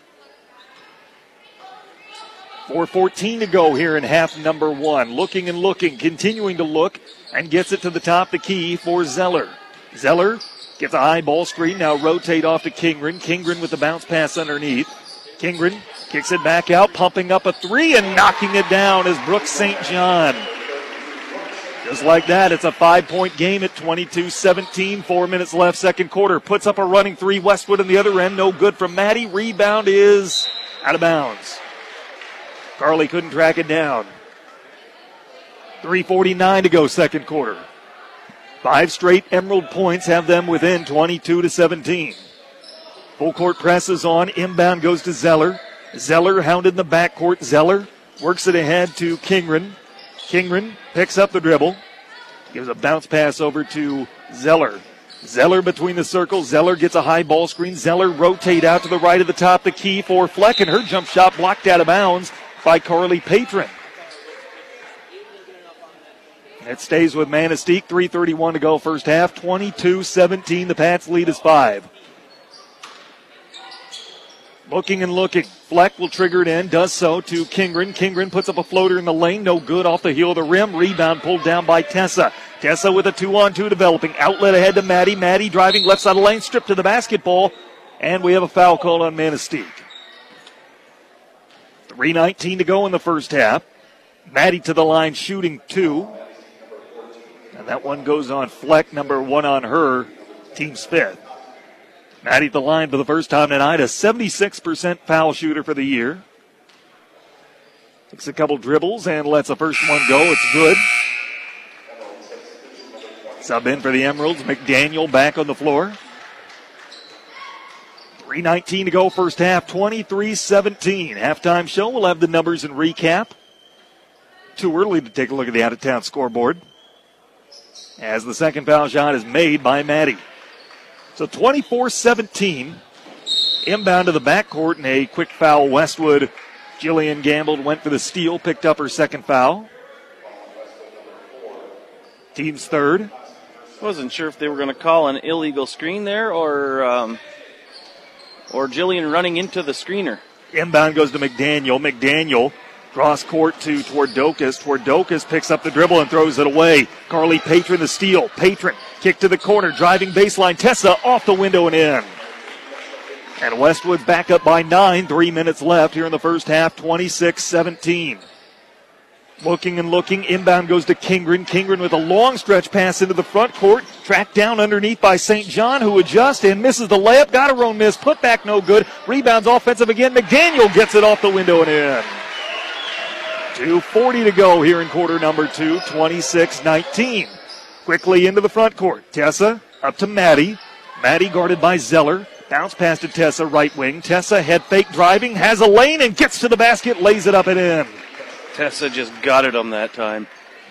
4.14 to go here in half number one. Looking and looking, continuing to look, and gets it to the top the key for Zeller. Zeller gets a high ball screen, now rotate off to Kingren. Kingren with the bounce pass underneath. Kingren kicks it back out, pumping up a three and knocking it down is Brooks St. John. Just like that, it's a five point game at 22 17. Four minutes left, second quarter. Puts up a running three. Westwood on the other end. No good from Maddie. Rebound is out of bounds. Carly couldn't track it down. 3.49 to go, second quarter. Five straight Emerald points have them within 22 to 17. Full court presses on. Inbound goes to Zeller. Zeller hounded in the backcourt. Zeller works it ahead to Kingren. Kingren picks up the dribble. Gives a bounce pass over to Zeller. Zeller between the circles. Zeller gets a high ball screen. Zeller rotate out to the right of the top, the key for Fleck, and her jump shot blocked out of bounds by Carly Patron. It stays with Manistique. 3.31 to go first half. 22 17. The Pats lead is five. Looking and looking. Fleck will trigger it in. Does so to Kingren. Kingren puts up a floater in the lane. No good off the heel of the rim. Rebound pulled down by Tessa. Tessa with a two on two developing. Outlet ahead to Maddie. Maddie driving left side of the lane. Stripped to the basketball. And we have a foul called on Manistique. 3.19 to go in the first half. Maddie to the line shooting two. And that one goes on Fleck, number one on her, team's fifth. Maddie at the line for the first time tonight, a 76% foul shooter for the year. Takes a couple dribbles and lets the first one go. It's good. Sub in for the Emeralds. McDaniel back on the floor. 3.19 to go, first half, 23 17. Halftime show. We'll have the numbers and recap. Too early to take a look at the out of town scoreboard. As the second foul shot is made by Maddie. So 24 17. Inbound to the backcourt and a quick foul. Westwood. Jillian gambled, went for the steal, picked up her second foul. Team's third. Wasn't sure if they were going to call an illegal screen there or um, or Jillian running into the screener. Inbound goes to McDaniel. McDaniel cross court to Twardokis. Twardokis picks up the dribble and throws it away. Carly Patron the steal. Patron kick to the corner, driving baseline. Tessa off the window and in. And Westwood back up by nine. Three minutes left here in the first half. 26 17. Looking and looking. Inbound goes to Kingren. Kingren with a long stretch pass into the front court. Tracked down underneath by St. John, who adjusts and misses the layup. Got a own miss. Put back no good. Rebounds offensive again. McDaniel gets it off the window and in. 2.40 to go here in quarter number two, 26 19. Quickly into the front court. Tessa up to Maddie. Maddie guarded by Zeller. Bounce pass to Tessa, right wing. Tessa head fake driving, has a lane and gets to the basket, lays it up and in. Tessa just got it on that time.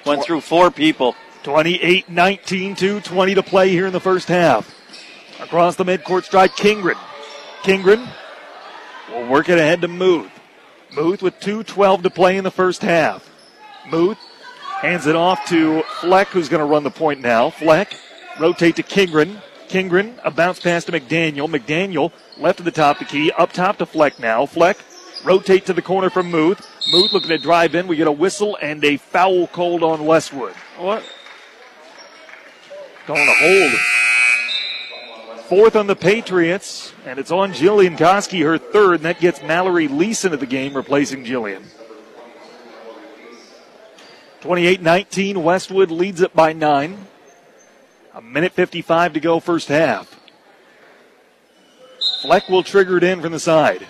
Went through four people. 28 19, 2.20 to play here in the first half. Across the midcourt strike, Kingren. Kingren will work it ahead to Muth. Muth with 2.12 to play in the first half. Muth hands it off to Fleck, who's going to run the point now. Fleck rotate to Kingren. Kingren, a bounce pass to McDaniel. McDaniel left to the top to Key, up top to Fleck now. Fleck rotate to the corner from Muth. Muth looking to drive in. We get a whistle and a foul called on Westwood. What? Calling a hold. Fourth on the Patriots, and it's on Jillian Koski, her third, and that gets Mallory Leeson into the game, replacing Jillian. 28 19, Westwood leads it by nine. A minute 55 to go, first half. Fleck will trigger it in from the side.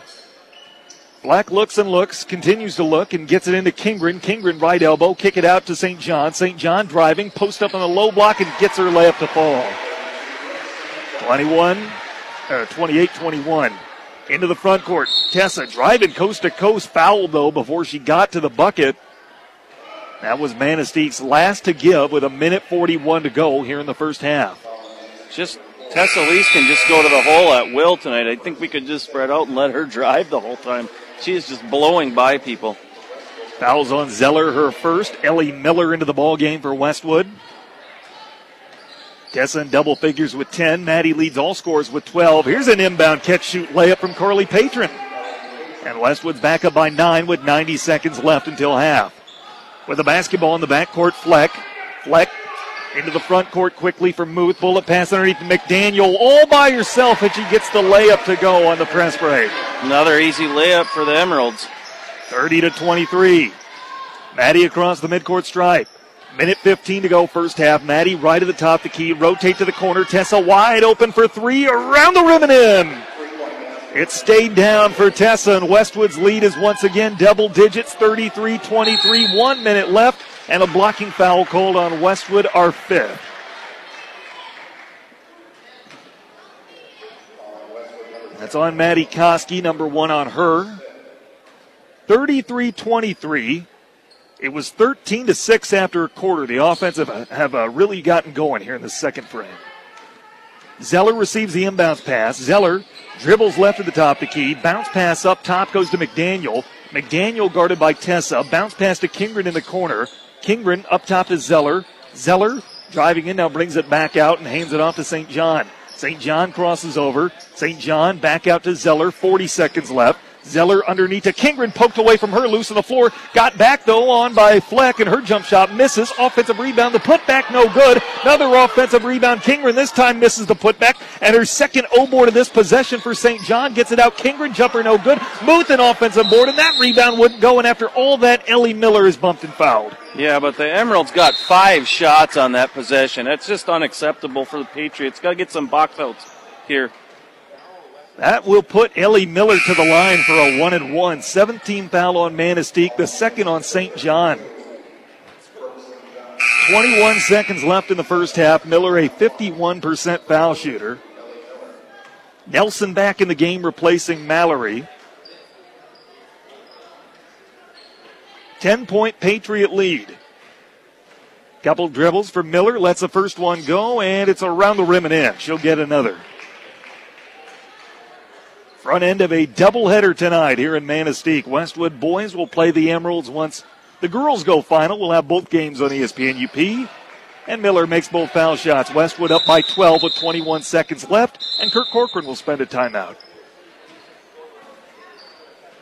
Black looks and looks, continues to look, and gets it into Kingren. Kingren right elbow, kick it out to St. John. St. John driving, post up on the low block, and gets her layup to fall. 21, or 28 21. Into the front court. Tessa driving coast to coast, foul though before she got to the bucket. That was Manistique's last to give with a minute 41 to go here in the first half. Just Tessa Lease can just go to the hole at will tonight. I think we could just spread out and let her drive the whole time. She is just blowing by people. Fouls on Zeller, her first. Ellie Miller into the ball game for Westwood. Tessa in double figures with 10. Maddie leads all scores with 12. Here's an inbound catch shoot layup from Carly Patron. And Westwood's back up by nine with 90 seconds left until half. With the basketball in the backcourt, Fleck. Fleck into the front court quickly for Muth. Bullet pass underneath McDaniel all by herself, and she gets the layup to go on the press break. Another easy layup for the Emeralds. 30 to 23. Maddie across the midcourt stripe. Minute 15 to go, first half. Maddie right at the top, the key. Rotate to the corner. Tessa wide open for three, around the rim and in. It stayed down for Tessa, and Westwood's lead is once again double digits 33 23. One minute left, and a blocking foul called on Westwood, our fifth. That's on Maddie Koski, number one on her. 33 23. It was 13 to 6 after a quarter. The offensive have uh, really gotten going here in the second frame. Zeller receives the inbounds pass. Zeller dribbles left at the top to key. Bounce pass up top goes to McDaniel. McDaniel guarded by Tessa. Bounce pass to Kingren in the corner. Kingren up top to Zeller. Zeller driving in now brings it back out and hands it off to St. John. St. John crosses over. St. John back out to Zeller. 40 seconds left. Zeller underneath to Kingren, poked away from her, loose on the floor. Got back though on by Fleck, and her jump shot misses. Offensive rebound, the putback no good. Another offensive rebound. Kingren this time misses the putback, and her second O board of this possession for St. John gets it out. Kingren jumper no good. Muth an offensive board, and that rebound wouldn't go. And after all that, Ellie Miller is bumped and fouled. Yeah, but the Emeralds got five shots on that possession. That's just unacceptable for the Patriots. Got to get some box outs here. That will put Ellie Miller to the line for a one and one. 17 foul on Manistique, the second on St. John. 21 seconds left in the first half. Miller, a 51% foul shooter. Nelson back in the game, replacing Mallory. 10 point Patriot lead. Couple dribbles for Miller, lets the first one go, and it's around the rim and in. She'll get another. Front end of a doubleheader tonight here in Manistique. Westwood boys will play the Emeralds once the girls go final. We'll have both games on ESPN UP. And Miller makes both foul shots. Westwood up by 12 with 21 seconds left, and Kirk Corcoran will spend a timeout.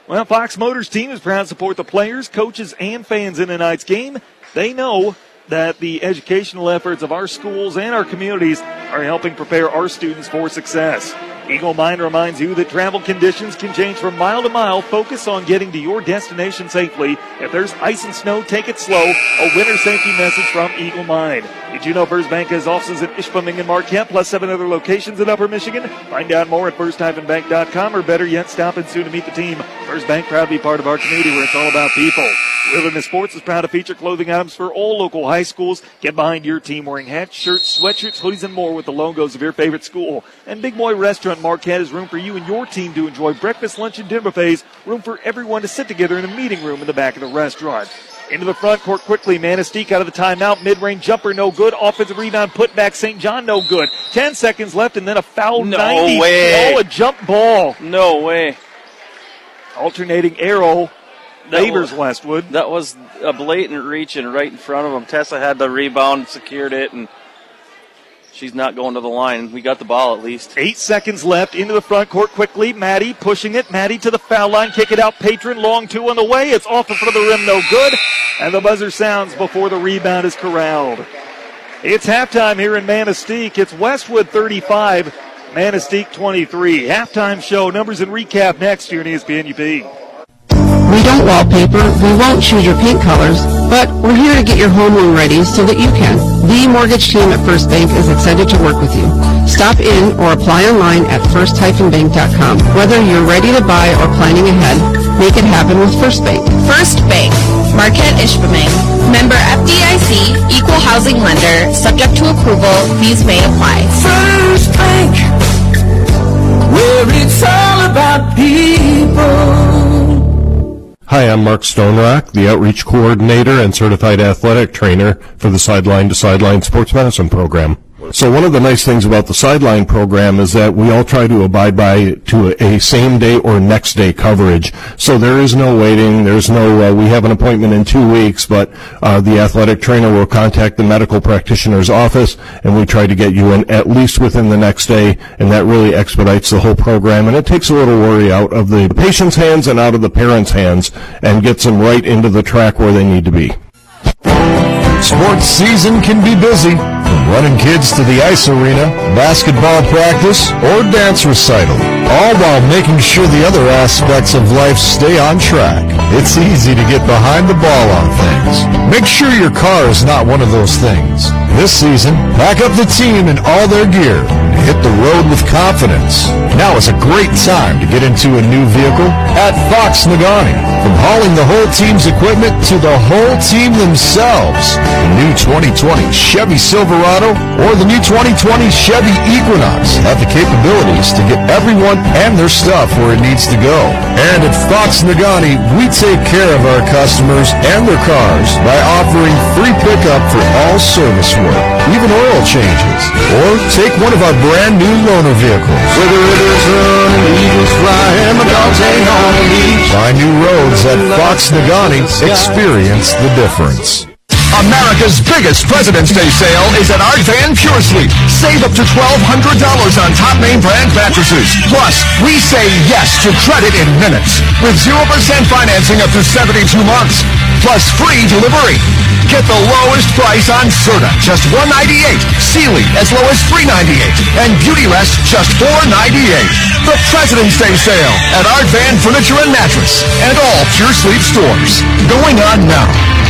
Well, Fox Motors team is proud to support the players, coaches, and fans in tonight's game. They know that the educational efforts of our schools and our communities are helping prepare our students for success. Eagle Mine reminds you that travel conditions can change from mile to mile. Focus on getting to your destination safely. If there's ice and snow, take it slow. A winter safety message from Eagle Mine. Did you know First Bank has offices at Ishpeming and Marquette, plus seven other locations in Upper Michigan? Find out more at first-bank.com or better yet, stop in soon to meet the team. First Bank proud to be part of our community where it's all about people. Wilderness Sports is proud to feature clothing items for all local high schools. Get behind your team wearing hats, shirts, sweatshirts, hoodies, and more with the logos of your favorite school. And Big Boy Restaurant Marquette is room for you and your team to enjoy breakfast, lunch, and dinner buffets. Room for everyone to sit together in a meeting room in the back of the restaurant. Into the front court quickly. Manistique out of the timeout. Mid-range jumper, no good. Offensive rebound, put back. St. John, no good. Ten seconds left, and then a foul. No 90. way. Oh, a jump ball. No way. Alternating arrow. That Favors was- Westwood. That was a blatant reach and right in front of him. Tessa had the rebound, secured it, and she's not going to the line. We got the ball at least. Eight seconds left into the front court quickly. Maddie pushing it. Maddie to the foul line. Kick it out. Patron long two on the way. It's off the front of the rim. No good. And the buzzer sounds before the rebound is corralled. It's halftime here in Manistique. It's Westwood 35, Manistique 23. Halftime show numbers and recap next here in E ESPN UP. We don't wallpaper, we won't choose your paint colors, but we're here to get your home loan ready so that you can. The mortgage team at First Bank is excited to work with you. Stop in or apply online at first-bank.com. Whether you're ready to buy or planning ahead, make it happen with First Bank. First Bank, Marquette Ishpeming. Member FDIC, equal housing lender, subject to approval, fees may apply. First Bank, where it's all about people. Hi, I'm Mark Stonerock, the Outreach Coordinator and Certified Athletic Trainer for the Sideline to Sideline Sports Medicine Program. So one of the nice things about the Sideline program is that we all try to abide by to a same day or next day coverage. So there is no waiting. There's no, uh, we have an appointment in two weeks, but uh, the athletic trainer will contact the medical practitioner's office and we try to get you in at least within the next day and that really expedites the whole program and it takes a little worry out of the patient's hands and out of the parents' hands and gets them right into the track where they need to be. Sports season can be busy, from running kids to the ice arena, basketball practice, or dance recital, all while making sure the other aspects of life stay on track. It's easy to get behind the ball on things. Make sure your car is not one of those things. This season, pack up the team and all their gear and hit the road with confidence. Now is a great time to get into a new vehicle at Fox Negaunee. From hauling the whole team's equipment to the whole team themselves. The new 2020 Chevy Silverado or the new 2020 Chevy Equinox have the capabilities to get everyone and their stuff where it needs to go. And at Fox Negaunee, we take care of our customers and their cars by offering free pickup for all service work, even oil changes. Or take one of our brand new loaner vehicles. Whether it is an eagles fly and my dogs hang on a leash. Find new roads at Fox Negaunee. Experience the difference. America's biggest President's Day sale is at Art Van Pure Sleep. Save up to $1,200 on top name brand mattresses. Plus, we say yes to credit in minutes with 0% financing up to 72 months. Plus free delivery. Get the lowest price on Serta, just 198. Sealy, as low as 398. And Beautyrest, just 498. The President's Day sale at Art Van Furniture and Mattress and all Pure Sleep stores. Going on now.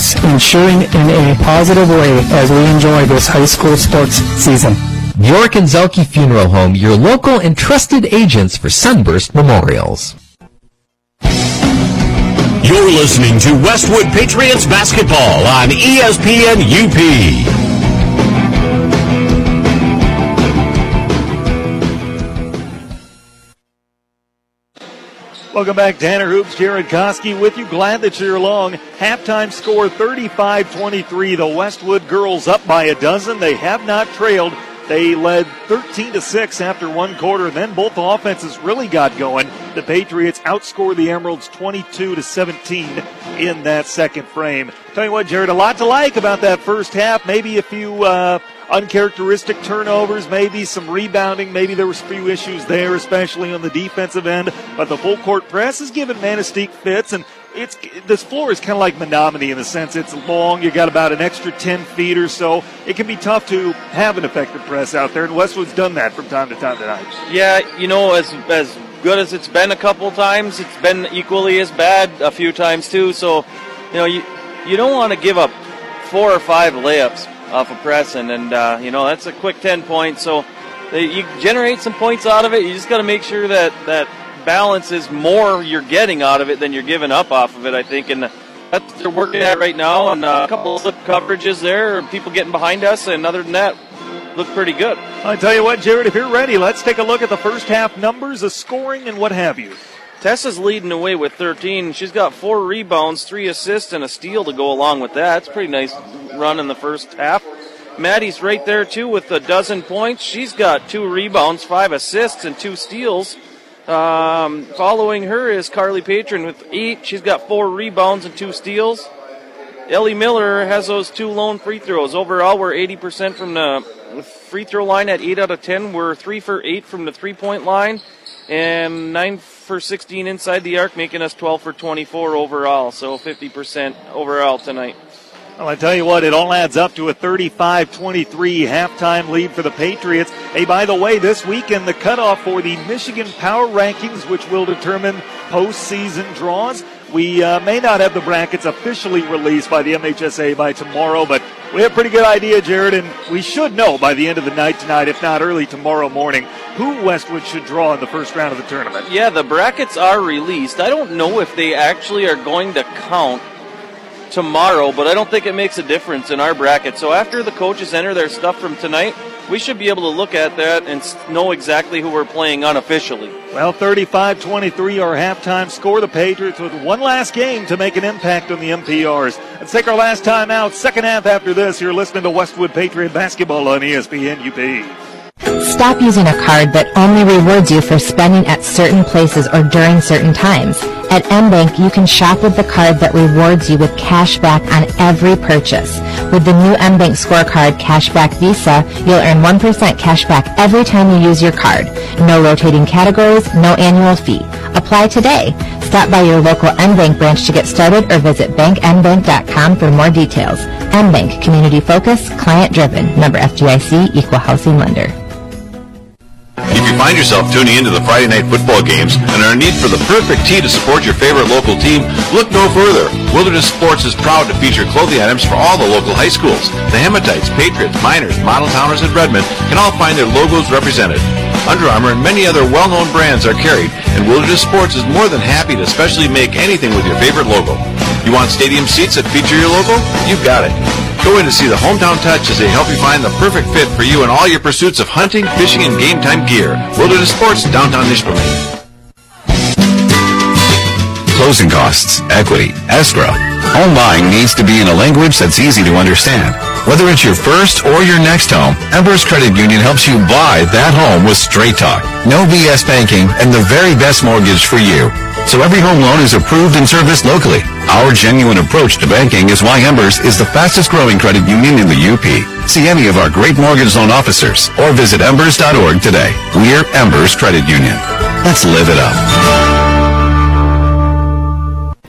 in cheering in a positive way as we enjoy this high school sports season. Bjork and Zhulkie Funeral Home, your local and trusted agents for Sunburst Memorials. You're listening to Westwood Patriots basketball on ESPN UP. Welcome back, Tanner Hoops. Jared Koski with you. Glad that you're along. Halftime score 35-23. The Westwood girls up by a dozen. They have not trailed They led 13 to 6 after one quarter, then both offenses really got going. The Patriots outscored the Emeralds 22 to 17 in that second frame. Tell you what, Jared, a lot to like about that first half. Maybe a few uh, uncharacteristic turnovers, maybe some rebounding. Maybe there was a few issues there, especially on the defensive end. But the full court press has given Manistique fits, and it's this floor is kind of like Menominee in the sense it's long. You got about an extra 10 feet or so. It can be tough to have an effective press out there, and Westwood's done that from time to time tonight. Yeah, you know, as as good as it's been a couple times, it's been equally as bad a few times too. So, you know, you you don't want to give up four or five layups off of pressing, and uh, you know that's a quick 10 points. So they, you generate some points out of it. You just got to make sure that that balance is more you're getting out of it than you're giving up off of it, I think. And that's what they're working at right now. And uh, a couple of slip coverages there, people getting behind us. And other than that, look pretty good. I tell you what, Jared, if you're ready, let's take a look at the first half numbers, the scoring, and what have you. Tessa's leading away with 13. She's got four rebounds, three assists, and a steal to go along with that. It's a pretty nice run in the first half. Maddie's right there too with a dozen points. She's got two rebounds, five assists, and two steals. Um, following her is Carly Patron with eight. She's got four rebounds and two steals. Ellie Miller has those two lone free throws. Overall, we're 80% from the free throw line at 8 out of 10. We're 3 for 8 from the three point line and 9 for 16 inside the arc, making us 12 for 24 overall. So 50% overall tonight. Well, I tell you what, it all adds up to a 35 23 halftime lead for the Patriots. Hey, by the way, this weekend, the cutoff for the Michigan Power Rankings, which will determine postseason draws. We uh, may not have the brackets officially released by the MHSA by tomorrow, but we have a pretty good idea, Jared, and we should know by the end of the night tonight, if not early tomorrow morning, who Westwood should draw in the first round of the tournament. Yeah, the brackets are released. I don't know if they actually are going to count tomorrow, but I don't think it makes a difference in our bracket. So after the coaches enter their stuff from tonight, we should be able to look at that and know exactly who we're playing unofficially. Well, 35 23, our halftime score. The Patriots with one last game to make an impact on the MPRs. Let's take our last time out. Second half after this. You're listening to Westwood Patriot Basketball on ESPN UP. Stop using a card that only rewards you for spending at certain places or during certain times. At MBank, you can shop with the card that rewards you with cash back on every purchase. With the new MBank Scorecard Cashback Visa, you'll earn 1% cash back every time you use your card. No rotating categories, no annual fee. Apply today. Stop by your local MBank branch to get started or visit bankmbank.com for more details. MBank, community focused, client driven. Member FDIC, equal housing lender. If you find yourself tuning into the Friday night football games and are in need for the perfect tee to support your favorite local team, look no further. Wilderness Sports is proud to feature clothing items for all the local high schools. The Hematites, Patriots, Miners, Model Towners, and Redmen can all find their logos represented. Under Armour and many other well-known brands are carried, and Wilderness Sports is more than happy to specially make anything with your favorite logo. You want stadium seats that feature your logo? You've got it. Go in to see the Hometown Touch as they help you find the perfect fit for you in all your pursuits of hunting, fishing, and game time gear. Wilderness Sports, downtown Ishpeming. Closing costs, equity, escrow. Home buying needs to be in a language that's easy to understand. Whether it's your first or your next home, Embers Credit Union helps you buy that home with straight talk. No BS banking and the very best mortgage for you. So every home loan is approved and serviced locally. Our genuine approach to banking is why Embers is the fastest growing credit union in the UP. See any of our great mortgage loan officers or visit embers.org today. We're Embers Credit Union. Let's live it up.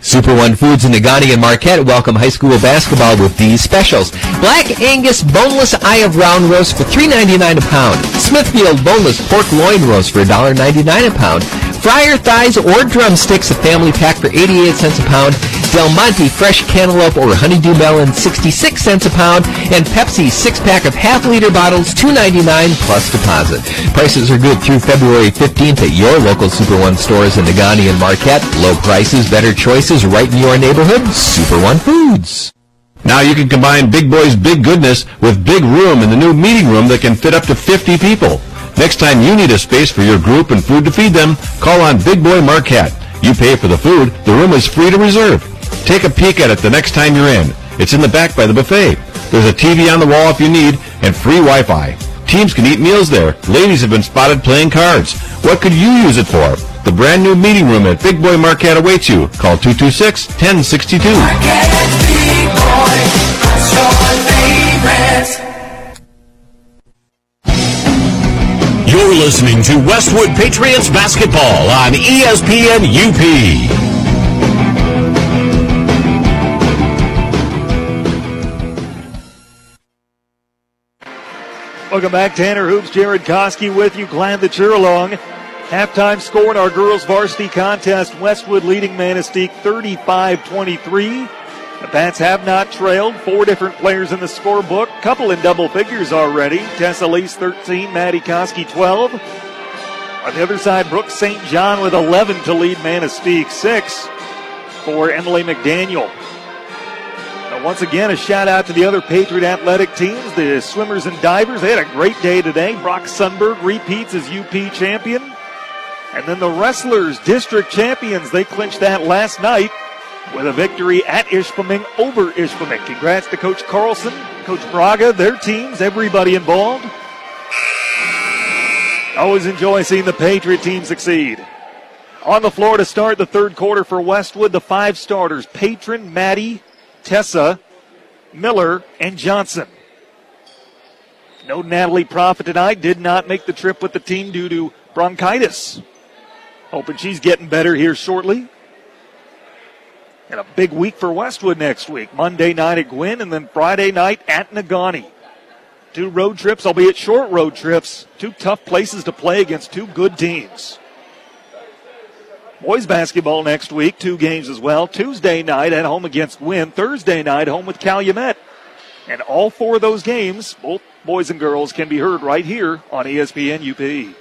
Super One Foods in Negaunee and Marquette welcome high school basketball with these specials. Black Angus Boneless Eye of Round Roast for $3.99 a pound. Smithfield Boneless Pork Loin Roast for $1.99 a pound. Fryer thighs or drumsticks, a family pack for 88 cents a pound. Del Monte fresh cantaloupe or honeydew melon, 66 cents a pound. And Pepsi six-pack of half-liter bottles, $2.99 plus deposit. Prices are good through February 15th at your local Super One stores in Negaunee and Marquette. Low prices, better choices right in your neighborhood. Super One Foods. Now you can combine Big Boy's big goodness with big room in the new meeting room that can fit up to 50 people. Next time you need a space for your group and food to feed them, call on Big Boy Marquette. You pay for the food, the room is free to reserve. Take a peek at it the next time you're in. It's in the back by the buffet. There's a TV on the wall if you need, and free Wi-Fi. Teams can eat meals there. Ladies have been spotted playing cards. What could you use it for? The brand new meeting room at Big Boy Marquette awaits you. Call 226-1062. You're listening to Westwood Patriots basketball on ESPN UP. Welcome back, Tanner Hoops. Jared Koski with you. Glad that you're along. Halftime score in our girls varsity contest. Westwood leading Manistique 35-23. The Pats have not trailed. Four different players in the scorebook. Couple in double figures already. Tessa Lease 13, Maddie Koski 12. On the other side, Brooks St. John with 11 to lead Manistique 6 for Emily McDaniel. Now, once again, a shout out to the other Patriot athletic teams, the swimmers and divers. They had a great day today. Brock Sunberg repeats as UP champion. And then the wrestlers, district champions, they clinched that last night with a victory at Ishpeming over Ishpeming. Congrats to Coach Carlson, Coach Braga, their teams, everybody involved. Always enjoy seeing the Patriot team succeed. On the floor to start the third quarter for Westwood, the five starters Patron, Maddie, Tessa, Miller, and Johnson. No Natalie Profit tonight. Did not make the trip with the team due to bronchitis. Hoping she's getting better here shortly. And a big week for Westwood next week. Monday night at Gwinn and then Friday night at Negaunee. Two road trips, albeit short road trips. Two tough places to play against two good teams. Boys basketball next week, two games as well. Tuesday night at home against Wynn. Thursday night home with Calumet. And all four of those games, both boys and girls, can be heard right here on ESPN UP.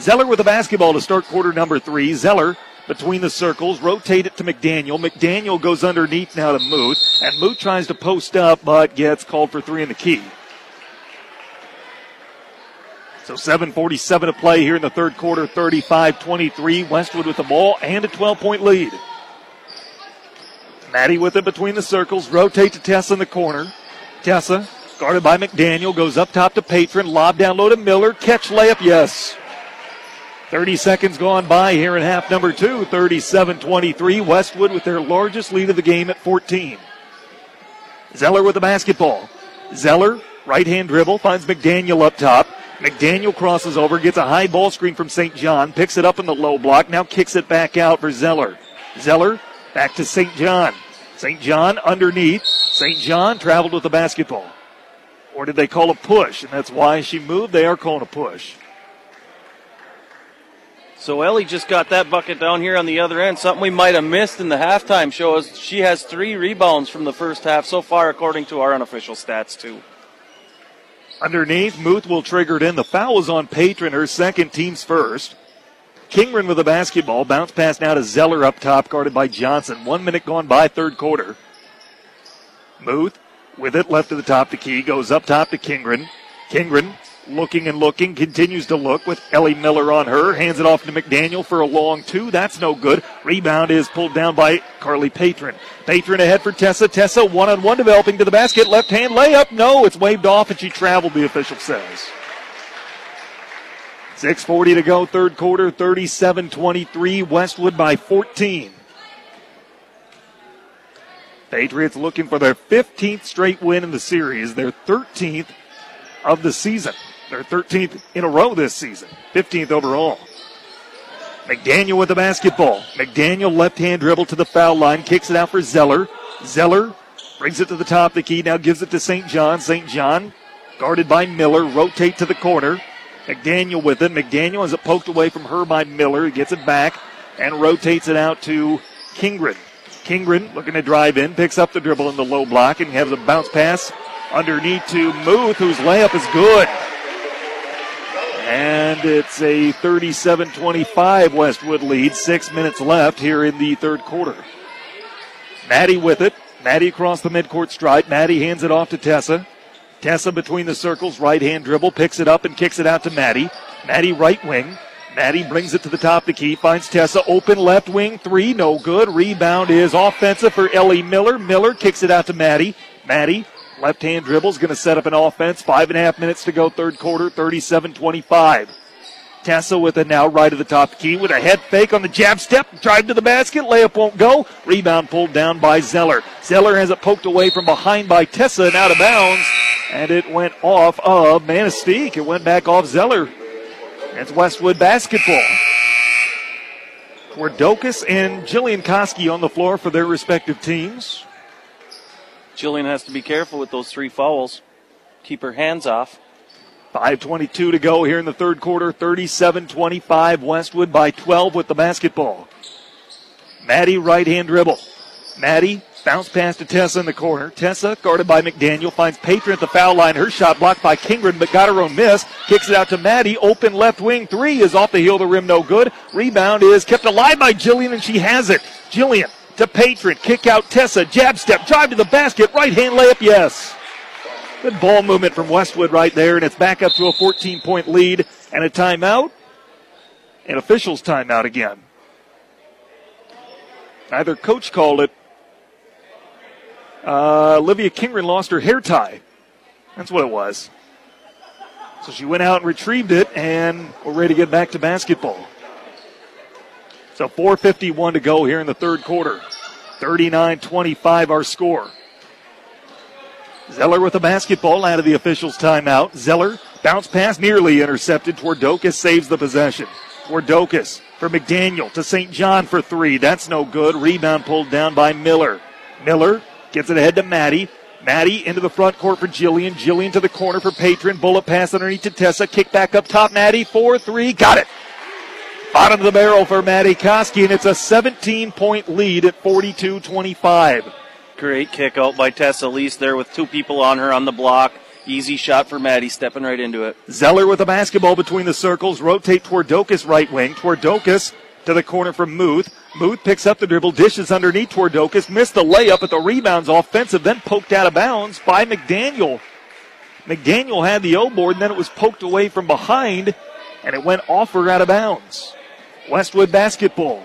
Zeller with the basketball to start quarter number three. Zeller between the circles, rotate it to McDaniel. McDaniel goes underneath now to Muth, and Muth tries to post up, but gets called for three in the key. So 7.47 to play here in the third quarter, 35 23. Westwood with the ball and a 12 point lead. Maddie with it between the circles, rotate to Tessa in the corner. Tessa, guarded by McDaniel, goes up top to Patron, lob down low to Miller, catch layup, yes. 30 seconds gone by here in half number two, 37 23. Westwood with their largest lead of the game at 14. Zeller with the basketball. Zeller, right hand dribble, finds McDaniel up top. McDaniel crosses over, gets a high ball screen from St. John, picks it up in the low block, now kicks it back out for Zeller. Zeller back to St. John. St. John underneath. St. John traveled with the basketball. Or did they call a push? And that's why she moved. They are calling a push. So Ellie just got that bucket down here on the other end. Something we might have missed in the halftime show is she has three rebounds from the first half so far, according to our unofficial stats too. Underneath, Muth will trigger it in. The foul is on Patron, her second team's first. Kingren with the basketball. Bounce pass now to Zeller up top, guarded by Johnson. One minute gone by, third quarter. Muth with it, left to the top to Key, goes up top to Kingren. Kingren looking and looking, continues to look with Ellie Miller on her. Hands it off to McDaniel for a long two. That's no good. Rebound is pulled down by Carly Patron. Patron ahead for Tessa. Tessa one on one developing to the basket. Left hand layup. No, it's waved off and she traveled, the official says. 6.40 to go, third quarter, 37 23. Westwood by 14. Patriots looking for their 15th straight win in the series, their 13th of the season. Their 13th in a row this season, 15th overall. McDaniel with the basketball. McDaniel left hand dribble to the foul line, kicks it out for Zeller. Zeller brings it to the top of the key, now gives it to St. John. St. John, guarded by Miller, rotate to the corner. McDaniel with it. McDaniel has it poked away from her by Miller, gets it back and rotates it out to Kingren. Kingren looking to drive in, picks up the dribble in the low block and has a bounce pass underneath to Muth, whose layup is good. And it's a 37 25 Westwood lead. Six minutes left here in the third quarter. Maddie with it. Maddie across the midcourt stripe. Maddie hands it off to Tessa. Tessa between the circles, right hand dribble, picks it up and kicks it out to Maddie. Maddie right wing. Maddie brings it to the top of the key, finds Tessa open left wing three, no good. Rebound is offensive for Ellie Miller. Miller kicks it out to Maddie. Maddie Left hand dribble is going to set up an offense. Five and a half minutes to go, third quarter, 37 25. Tessa with it now right of the top key with a head fake on the jab step. Drive to the basket. Layup won't go. Rebound pulled down by Zeller. Zeller has it poked away from behind by Tessa and out of bounds. And it went off of Manistique. It went back off Zeller. It's Westwood basketball. Twardokis and Jillian Koski on the floor for their respective teams. Jillian has to be careful with those three fouls. Keep her hands off. 5.22 to go here in the third quarter. 37 25. Westwood by 12 with the basketball. Maddie right hand dribble. Maddie bounce pass to Tessa in the corner. Tessa guarded by McDaniel finds Patron at the foul line. Her shot blocked by Kingren but got her own miss. Kicks it out to Maddie. Open left wing three is off the heel of the rim. No good. Rebound is kept alive by Jillian and she has it. Jillian to Patron. Kick out Tessa. Jab step. Drive to the basket. Right hand layup. Yes. Good ball movement from Westwood right there, and it's back up to a 14 point lead and a timeout. And officials timeout again. Either coach called it. Uh, Olivia Kingren lost her hair tie. That's what it was. So she went out and retrieved it, and we're ready to get back to basketball. So 4.51 to go here in the third quarter. 39 25 our score. Zeller with the basketball out of the officials' timeout. Zeller bounce pass nearly intercepted. Twardokis saves the possession. Twardokis for McDaniel to St. John for three. That's no good. Rebound pulled down by Miller. Miller gets it ahead to Maddie. Maddie into the front court for Jillian. Jillian to the corner for Patron. Bullet pass underneath to Tessa. Kick back up top. Maddie, 4 3. Got it. Bottom of the barrel for Maddie Koski, and it's a 17 point lead at 42 25. Great kick out by Tessa Lease there with two people on her on the block. Easy shot for Maddie, stepping right into it. Zeller with a basketball between the circles. Rotate Twardokis right wing. Twardokis to the corner from Muth. Muth picks up the dribble, dishes underneath Twardokis. Missed the layup, but the rebound's offensive, then poked out of bounds by McDaniel. McDaniel had the O board, and then it was poked away from behind, and it went off her out of bounds. Westwood basketball.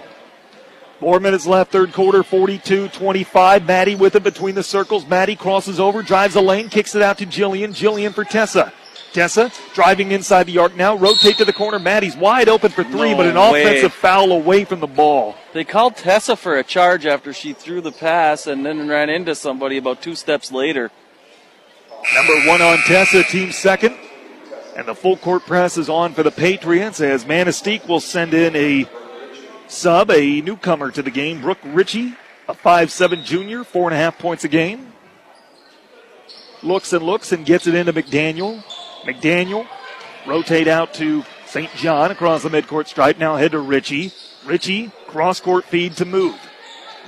Four minutes left, third quarter, 42 25. Maddie with it between the circles. Maddie crosses over, drives a lane, kicks it out to Jillian. Jillian for Tessa. Tessa driving inside the arc now. Rotate to the corner. Maddie's wide open for three, No but an way. offensive foul away from the ball. They called Tessa for a charge after she threw the pass and then ran into somebody about two steps later. Number one on Tessa, team second. And the full court press is on for the Patriots as Manistique will send in a sub, a newcomer to the game, Brooke Ritchie, a 5'7 junior, four and a half points a game. Looks and looks and gets it into McDaniel. McDaniel rotate out to St. John across the midcourt stripe. Now head to Ritchie. Ritchie cross court feed to Muth.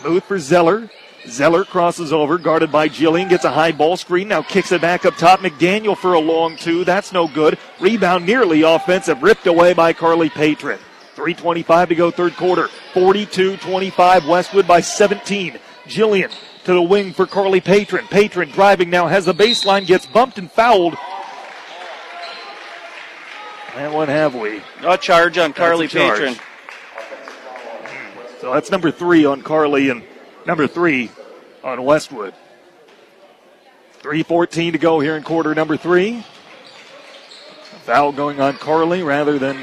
Muth for Zeller. Zeller crosses over, guarded by Jillian, gets a high ball screen, now kicks it back up top. McDaniel for a long two. That's no good. Rebound nearly offensive, ripped away by Carly Patron. 3.25 to go, third quarter. 42 25, Westwood by 17. Jillian to the wing for Carly Patron. Patron driving now, has a baseline, gets bumped and fouled. And what have we? A charge on Carly charge. Patron. So that's number three on Carly and number three on Westwood. 3.14 to go here in quarter number three. A foul going on Carly rather than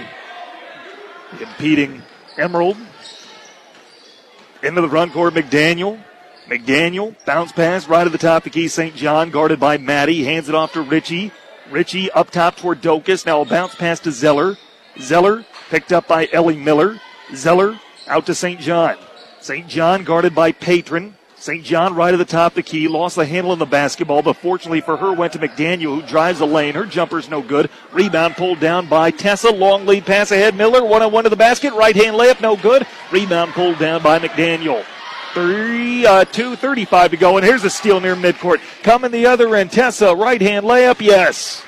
impeding Emerald. Into the front court, McDaniel. McDaniel, bounce pass right at the top of key. St. John guarded by Maddie. Hands it off to Ritchie. Ritchie up top Twardokis. Now a bounce pass to Zeller. Zeller picked up by Ellie Miller. Zeller out to St. John. St. John guarded by Patron. St. John right at the top of the key. Lost the handle in the basketball, but fortunately for her went to McDaniel who drives the lane. Her jumper's no good. Rebound pulled down by Tessa. Long lead pass ahead. Miller one on one to the basket. Right hand layup no good. Rebound pulled down by McDaniel. Three, uh, two thirty-five to go, and here's a steal near midcourt. Coming the other end, Tessa, right hand layup, yes.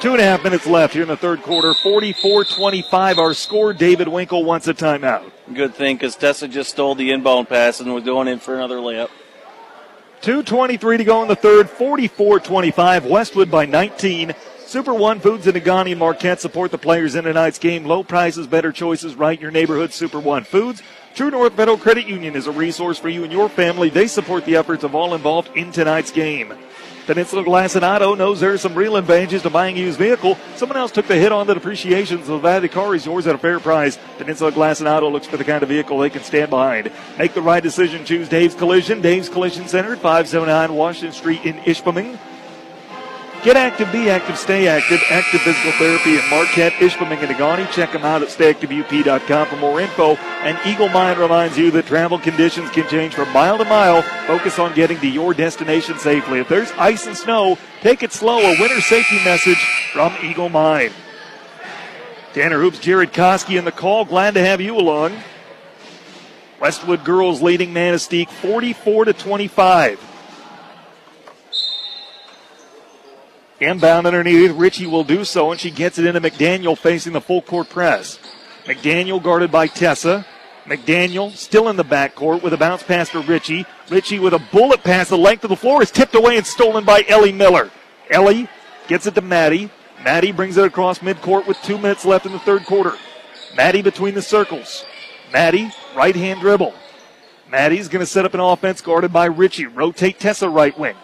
Two and a half minutes left here in the third quarter. 44-25 our score. David Winkle wants a timeout. Good thing because Tessa just stole the inbound pass and was going in for another layup. 2.23 to go in the third. 44-25. Westwood by 19. Super One Foods and Negaunee and Marquette support the players in tonight's game. Low prices, better choices, right in your neighborhood. Super One Foods. True North Federal Credit Union is a resource for you and your family. They support the efforts of all involved in tonight's game. Peninsula Auto knows there are some real advantages to buying a used vehicle. Someone else took the hit on the depreciation, so the of the car is yours at a fair price. Peninsula Auto looks for the kind of vehicle they can stand behind. Make the right decision. Choose Dave's Collision. Dave's Collision Center at 579 Washington Street in Ishpeming. Get active, be active, stay active. Active Physical Therapy at Marquette, Ishpeming, and Negaunee. Check them out at stayactiveup.com for more info. And Eagle Mine reminds you that travel conditions can change from mile to mile. Focus on getting to your destination safely. If there's ice and snow, take it slow. A winter safety message from Eagle Mine. Tanner Hoops, Jared Koski in the call. Glad to have you along. Westwood girls leading Manistique 44 to 25. Inbound underneath. Richie will do so, and she gets it into McDaniel facing the full court press. McDaniel guarded by Tessa. McDaniel still in the backcourt with a bounce pass to Richie. Richie with a bullet pass the length of the floor is tipped away and stolen by Ellie Miller. Ellie gets it to Maddie. Maddie brings it across midcourt with two minutes left in the third quarter. Maddie between the circles. Maddie, right hand dribble. Maddie's going to set up an offense guarded by Richie. Rotate Tessa right wing.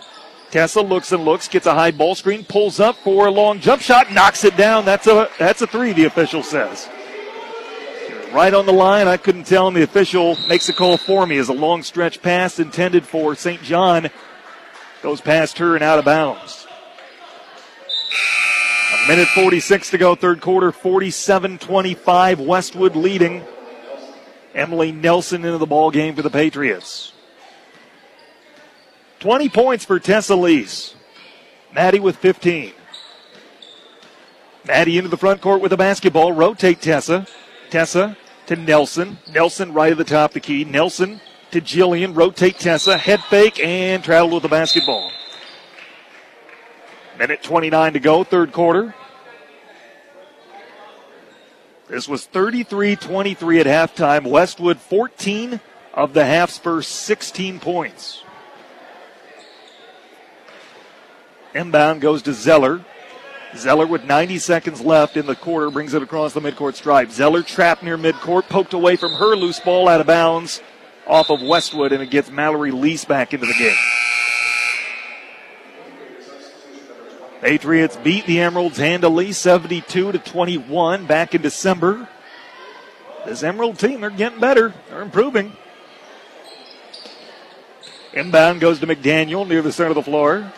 Tessa looks and looks, gets a high ball screen, pulls up for a long jump shot, knocks it down. That's a that's a three. The official says. Right on the line. I couldn't tell, and the official makes a call for me as a long stretch pass intended for St. John goes past her and out of bounds. A minute 46 to go, third quarter, 47 25. Westwood leading. Emily Nelson into the ball game for the Patriots. 20 points for Tessa Lease. Maddie with 15. Maddie into the front court with a basketball. Rotate Tessa. Tessa to Nelson. Nelson right at the top of the key. Nelson to Jillian. Rotate Tessa. Head fake and travel with the basketball. Minute 29 to go, third quarter. This was 33 23 at halftime. Westwood 14 of the half's first 16 points. Inbound goes to Zeller. Zeller with 90 seconds left in the quarter brings it across the midcourt stripe. Zeller trapped near midcourt, poked away from her loose ball out of bounds off of Westwood, and it gets Mallory Lease back into the game. Patriots beat the Emeralds handily 72 to 21 back in December. This Emerald team, they're getting better. They're improving. Inbound goes to McDaniel near the center of the floor.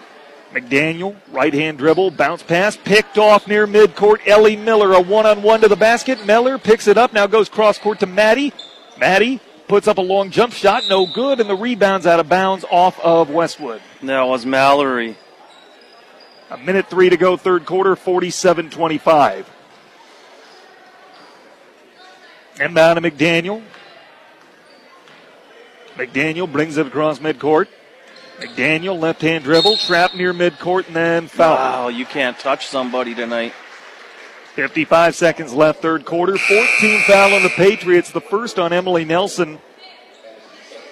McDaniel, right hand dribble, bounce pass, picked off near midcourt. Ellie Miller, a one on one to the basket. Miller picks it up, now goes cross court to Maddie. Maddie puts up a long jump shot, no good, and the rebound's out of bounds off of Westwood. That was Mallory. A minute three to go, third quarter, 47 25. Inbound to McDaniel. McDaniel brings it across midcourt. McDaniel, left hand dribble, trap near midcourt, and then foul. Wow, you can't touch somebody tonight. 55 seconds left, third quarter. 14 foul on the Patriots, the first on Emily Nelson.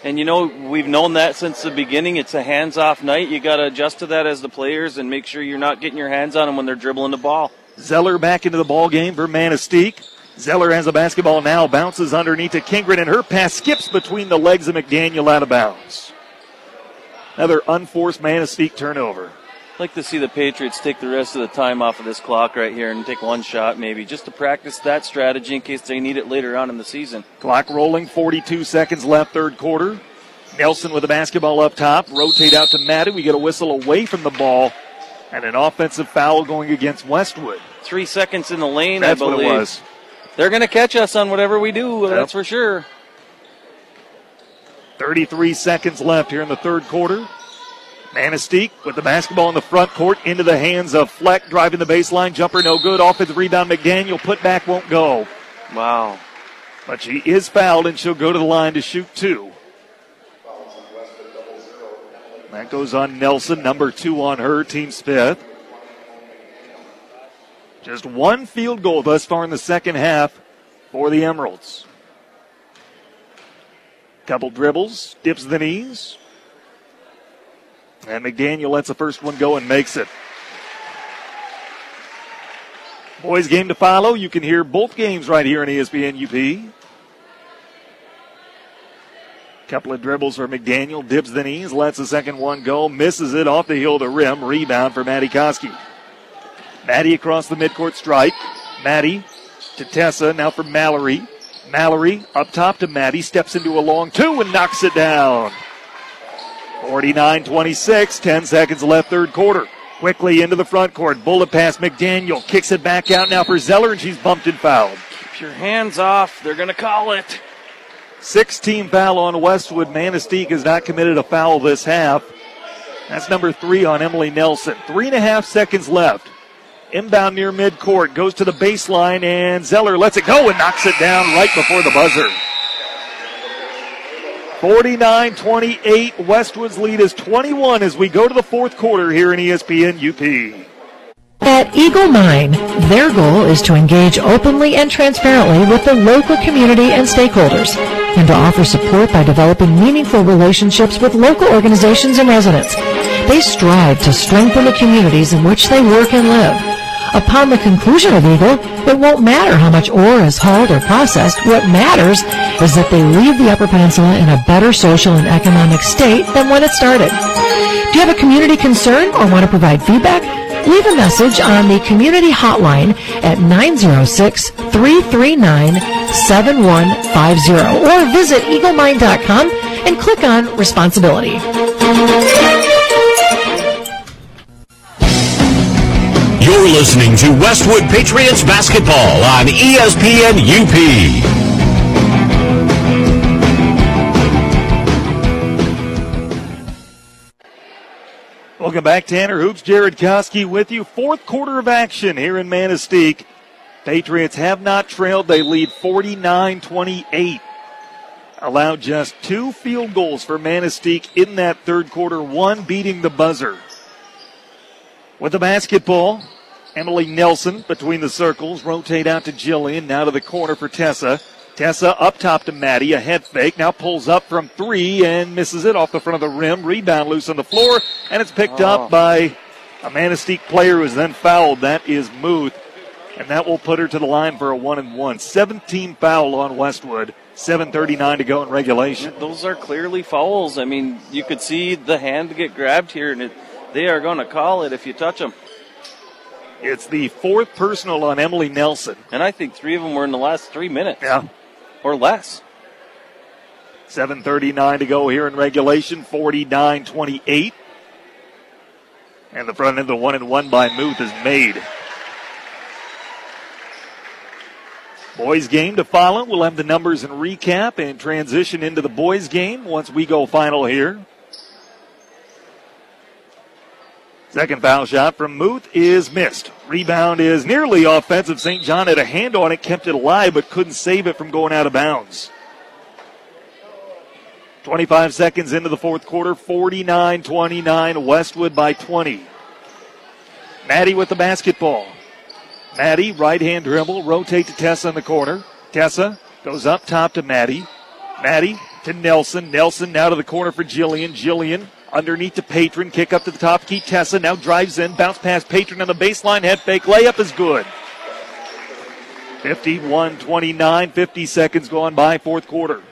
And you know, we've known that since the beginning. It's a hands off night. You got to adjust to that as the players and make sure you're not getting your hands on them when they're dribbling the ball. Zeller back into the ball game for Manistique. Zeller has a basketball now, bounces underneath to Kingren, and her pass skips between the legs of McDaniel out of bounds. Another unforced Manistique turnover. I'd like to see the Patriots take the rest of the time off of this clock right here and take one shot maybe just to practice that strategy in case they need it later on in the season. Clock rolling, 42 seconds left, third quarter. Nelson with the basketball up top. Rotate out to Maddie. We get a whistle away from the ball. And an offensive foul going against Westwood. Three seconds in the lane, That's I believe. what it was. They're going to catch us on whatever we do, Yep. that's for sure. 33 seconds left here in the third quarter. Manistique with the basketball in the front court into the hands of Fleck driving the baseline. Jumper no good. Offensive rebound. McDaniel put back won't go. Wow. But she is fouled and she'll go to the line to shoot two. That goes on Nelson, number two on her, team's fifth. Just one field goal thus far in the second half for the Emeralds. Couple dribbles, dips the knees. And McDaniel lets the first one go and makes it. Boys game to follow. You can hear both games right here on ESPN UP. Couple of dribbles for McDaniel, dips the knees, lets the second one go, misses it off the heel the rim. Rebound for Maddie Koski. Maddie across the midcourt stripe. Maddie to Tessa, now for Mallory. Mallory up top to Maddie, steps into a long two and knocks it down. 49 26, 10 seconds left, third quarter. Quickly into the front court. Bullet pass McDaniel. Kicks it back out now for Zeller, and she's bumped and fouled. Keep your hands off. They're going to call it. 16 foul on Westwood. Manistique has not committed a foul this half. That's number three on Emily Nelson. Three and a half seconds left. Inbound near midcourt. Goes to the baseline, and Zeller lets it go and knocks it down right before the buzzer. 49 28. Westwood's lead is 21 as we go to the fourth quarter here in ESPN UP. At Eagle Mine, their goal is to engage openly and transparently with the local community and stakeholders, and to offer support by developing meaningful relationships with local organizations and residents. They strive to strengthen the communities in which they work and live. Upon the conclusion of Eagle, it won't matter how much ore is hauled or processed. What matters is that they leave the Upper Peninsula in a better social and economic state than when it started. Do you have a community concern or want to provide feedback? Leave a message on the community hotline at 906-339-7150 or visit eaglemine.com and click on responsibility. You're listening to Westwood Patriots basketball on ESPN UP. Welcome back, Tanner Hoops. Jared Koski with you. Fourth quarter of action here in Manistique. Patriots have not trailed. They lead 49 28. Allowed just two field goals for Manistique in that third quarter, one beating the buzzer. With the basketball, Emily Nelson between the circles. Rotate out to Jillian. Now to the corner for Tessa. Tessa up top to Maddie. A head fake. Now pulls up from three and misses it off the front of the rim. Rebound loose on the floor. And it's picked Oh. up ah. by a Manistique player who is then fouled. That is Muth. And that will put her to the line for a one and one. 17 foul on Westwood. 7.39 to go in regulation. Those are clearly fouls. I mean, you could see the hand get grabbed here, and it, they are going to call it if you touch them. It's the fourth personal on Emily Nelson. And I think three of them were in the last three minutes. Yeah. Or less. 7.39 to go here in regulation. 49 28. And the front end of the one and one by Muth is made. Boys game to follow. We'll have the numbers and recap and transition into the boys game once we go final here. Second foul shot from Muth is missed. Rebound is nearly offensive. St. John had a hand on it, kept it alive, but couldn't save it from going out of bounds. 25 seconds into the fourth quarter, 49 29, Westwood by 20. Maddie with the basketball. Maddie, right hand dribble, rotate to Tessa in the corner. Tessa goes up top to Maddie. Maddie to Nelson. Nelson now to the corner for Jillian. Jillian underneath to Patron. Kick up to the top. Keep Tessa now drives in. Bounce past Patron on the baseline. Head fake. Layup is good. 51 29. 50 seconds gone by. Fourth quarter.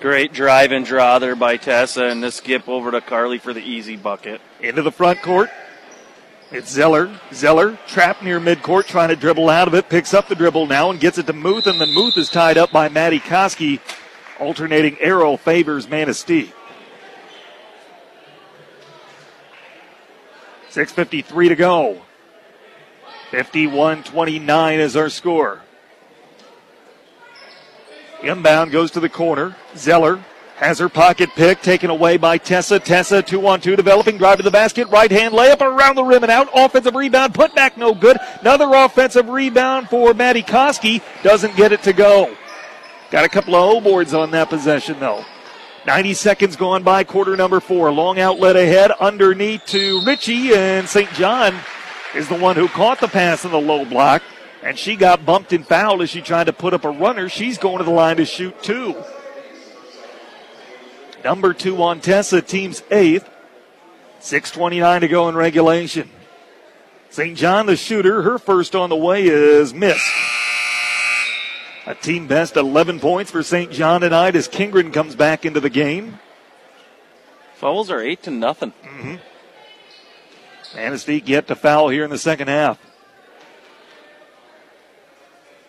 Great drive and draw there by Tessa, and the skip over to Carly for the easy bucket. Into the front court. It's Zeller. Zeller trapped near midcourt, trying to dribble out of it. Picks up the dribble now and gets it to Muth, and then Muth is tied up by Maddie Koski. Alternating arrow favors Manistique. 6.53 to go. 51 29 is our score. Inbound goes to the corner. Zeller has her pocket pick taken away by Tessa. Tessa two on two developing drive to the basket. Right hand layup around the rim and out. Offensive rebound. Put back no good. Another offensive rebound for Maddie Koski. Doesn't get it to go. Got a couple of O boards on that possession though. 90 seconds gone by quarter number four. Long outlet ahead underneath to Ritchie and St. John is the one who caught the pass in the low block. And she got bumped and fouled as she tried to put up a runner. She's going to the line to shoot two. Number two on Tessa, team's eighth. 6.29 to go in regulation. St. John, the shooter, her first on the way is missed. A team best 11 points for St. John tonight as Kingren comes back into the game. Fouls are 8 to nothing. Mm-hmm. Manistique yet to foul here in the second half.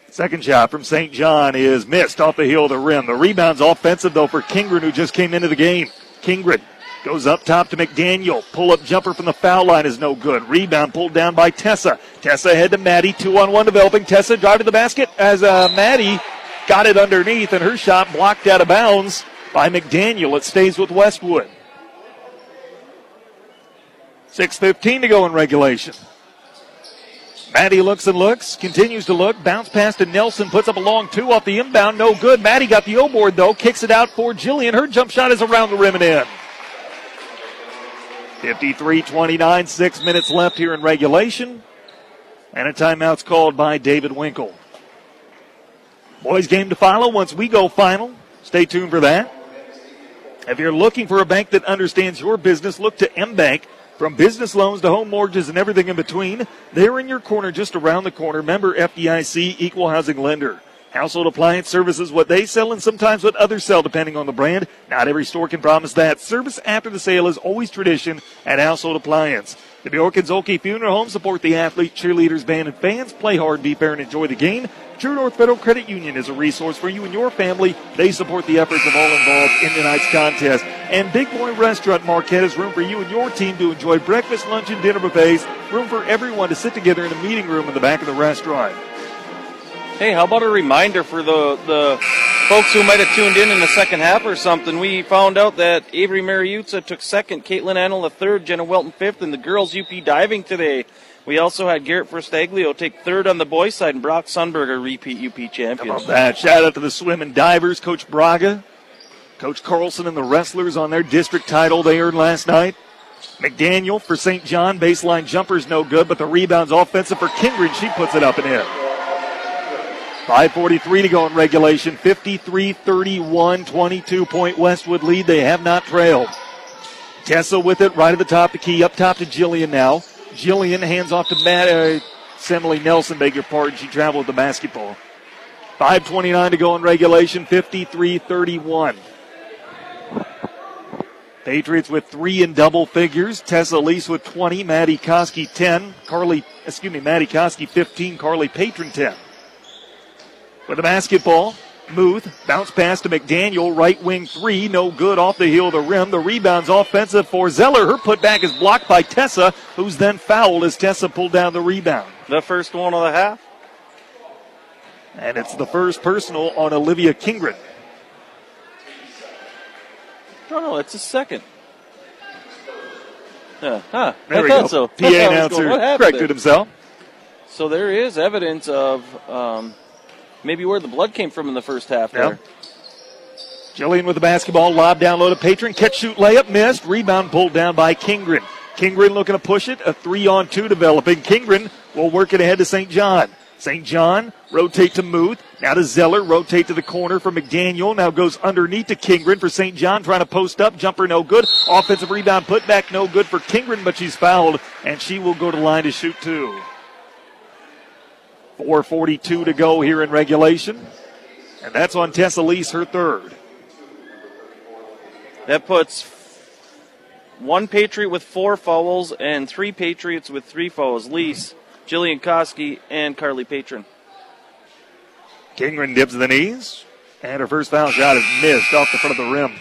Second shot from St. John is missed off the heel of the rim. The rebound's offensive though for Kingren who just came into the game. Kingren goes up top to McDaniel. Pull up jumper from the foul line is no good. Rebound pulled down by Tessa. Tessa ahead to Maddie. Two on one developing. Tessa drive to the basket as uh, Maddie got it underneath and her shot blocked out of bounds by McDaniel. It stays with Westwood. 6.15 to go in regulation. Maddie looks and looks, continues to look, bounce pass to Nelson, puts up a long two off the inbound, no good. Maddie got the O board though, kicks it out for Jillian. Her jump shot is around the rim and in. 53 29, six minutes left here in regulation. And a timeout's called by David Winkle. Boys game to follow once we go final. Stay tuned for that. If you're looking for a bank that understands your business, look to M Bank. From business loans to home mortgages and everything in between, they're in your corner just around the corner. Member FDIC Equal Housing Lender. Household appliance services, what they sell and sometimes what others sell depending on the brand. Not every store can promise that. Service after the sale is always tradition at Household Appliance. The Bjork and Zhulkie Funeral Home support the athletes, cheerleaders, band, and fans. Play hard, be fair, and enjoy the game. True North Federal Credit Union is a resource for you and your family. They support the efforts of all involved in tonight's contest. And Big Boy Restaurant Marquette has room for you and your team to enjoy breakfast, lunch, and dinner buffets. Room for everyone to sit together in a meeting room in the back of the restaurant. Hey, how about a reminder for the, the folks who might have tuned in in the second half or something? We found out that Avery Mariuzza took second, Caitlin Annell the third, Jenna Welton fifth, and the girls UP diving today. We also had Garrett Verstaglio take third on the boys side, and Brock Sunberger repeat UP champion. champions. That shout out to the swim and divers, Coach Braga, Coach Carlson, and the wrestlers on their district title they earned last night. McDaniel for St. John, baseline jumper's no good, but the rebound's offensive for Kingren. She puts it up and in. 5.43 to go in regulation. 53 31, 22 point Westwood lead. They have not trailed. Tessa with it right at the top of the key. Up top to Jillian now. Jillian hands off to Matt, uh, Nelson, beg your pardon. She traveled with the basketball. 5.29 to go in regulation. 53 31. Patriots with three in double figures. Tessa Lease with 20. Maddie Koski 10. Carly, excuse me, Maddie Koski 15. Carly Patron 10 with the basketball. Muth, bounce pass to McDaniel, right wing three, no good off the heel of the rim. The rebound's offensive for Zeller. Her putback is blocked by Tessa, who's then fouled as Tessa pulled down the rebound. The first one of the half. And it's the first personal on Olivia Kingren. No, no, it's a second. Yeah, huh. There I we go. so. PA [laughs] I was going, announcer corrected there? himself. So there is evidence of um, maybe where the blood came from in the first half there. Jillian with the basketball, lob down low to Patron, catch shoot layup missed, rebound pulled down by Kingren. Kingren looking to push it, a three on two developing. Kingren will work it ahead to St. John. St. John rotate to Muth, now to Zeller, rotate to the corner for McDaniel, now goes underneath to Kingren for St. John, trying to post up, jumper no good, offensive rebound put back no good for Kingren, but she's fouled, and she will go to line to shoot two. 4.42 to go here in regulation. And that's on Tessa Lease, her third. That puts one Patriot with four fouls and three Patriots with three fouls. Lease, Jillian Koski, and Carly Patron. Kingren dips the knees, and her first foul shot is missed off the front of the rim.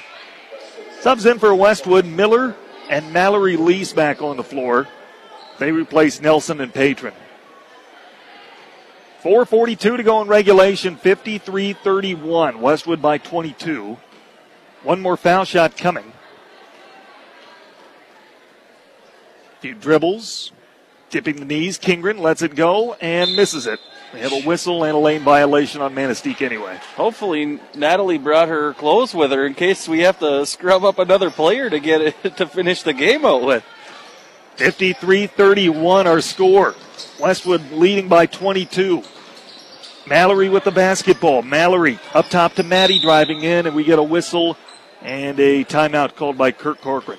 Subs in for Westwood, Miller and Mallory Lease back on the floor. They replace Nelson and Patron. 4.42 to go in regulation, 53 31. Westwood by 22. One more foul shot coming. Few dribbles, tipping the knees. Kingren lets it go and misses it. They have a whistle and a lane violation on Manistee anyway. Hopefully, Natalie brought her clothes with her in case we have to scrub up another player to get it [laughs] to finish the game out with. 53 31 our score. Westwood leading by 22. Mallory with the basketball. Mallory up top to Maddie driving in, and we get a whistle and a timeout called by Kirk Corcoran.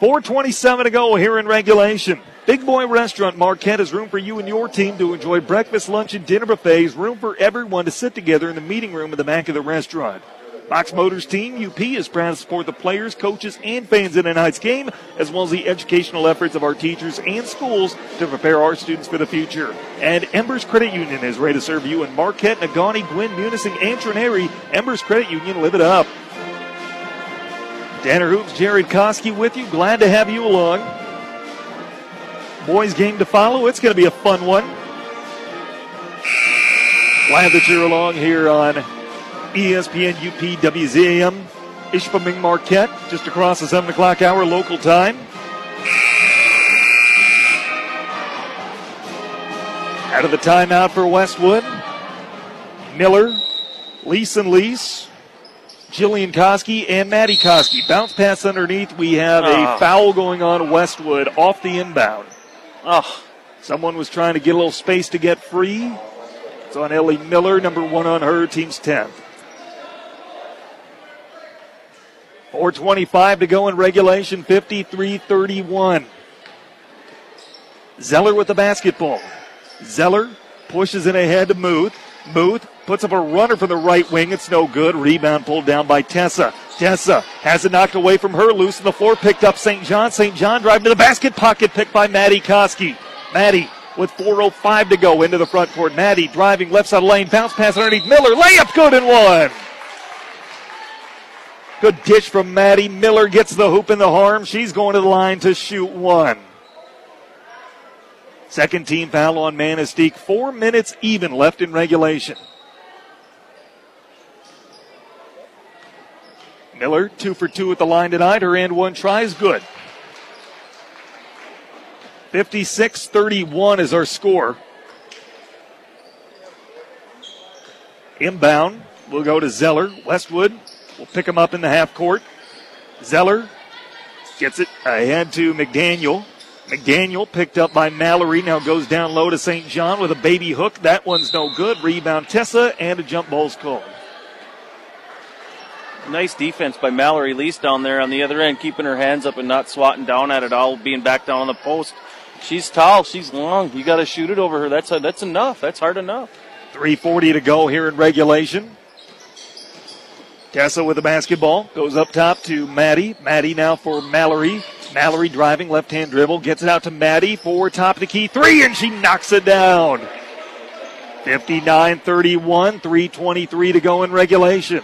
427 to go here in regulation. Big Boy Restaurant Marquette has room for you and your team to enjoy breakfast, lunch, and dinner buffets. Room for everyone to sit together in the meeting room at the back of the restaurant. Fox Motors Team UP is proud to support the players, coaches, and fans in tonight's game, as well as the educational efforts of our teachers and schools to prepare our students for the future. And Embers Credit Union is ready to serve you in Marquette, Negaunee, Gwinn, Munising, and Trenary. Embers Credit Union, live it up. Danner Hoops, Jared Koski with you. Glad to have you along. Boys game to follow. It's going to be a fun one. Glad that you're along here on ESPN UP WZAM Ishpeming Marquette, just across the 7 o'clock hour local time. Out of the timeout for Westwood, Miller, Lease and Lease, Jillian Koski, and Maddie Koski. Bounce pass underneath. We have Oh. a ah. foul going on Westwood off the inbound. Oh. Someone was trying to get a little space to get free. It's on Ellie Miller, number one on her, team's 10th. 425 to go in regulation, 53-31. Zeller with the basketball. Zeller pushes it ahead to Muth. Muth puts up a runner from the right wing. It's no good. Rebound pulled down by Tessa. Tessa has it knocked away from her. Loose on the floor. Picked up St. John. St. John driving to the basket. Pocket picked by Maddie Koski. Maddie with 4.05 to go into the front court. Maddie driving left side lane. Bounce pass underneath Miller. Layup good and one. Good dish from Maddie. Miller gets the hoop in the arm. She's going to the line to shoot one. Second team foul on Manistee. Four minutes even left in regulation. Miller, two for two at the line tonight. Her and one try is good. 56 31 is our score. Inbound will go to Zeller. Westwood will pick him up in the half court. Zeller gets it ahead to McDaniel. McDaniel picked up by Mallory. Now goes down low to St. John with a baby hook. That one's no good. Rebound Tessa and a jump ball's called. Nice defense by Mallory Lease down there on the other end, keeping her hands up and not swatting down at it all, being back down on the post. She's tall, she's long. You got to shoot it over her. That's a, that's enough. That's hard enough. 340 to go here in regulation. Tessa with the basketball goes up top to Maddie. Maddie now for Mallory. Mallory driving left hand dribble gets it out to Maddie for top of the key three and she knocks it down. 59 31, 323 to go in regulation.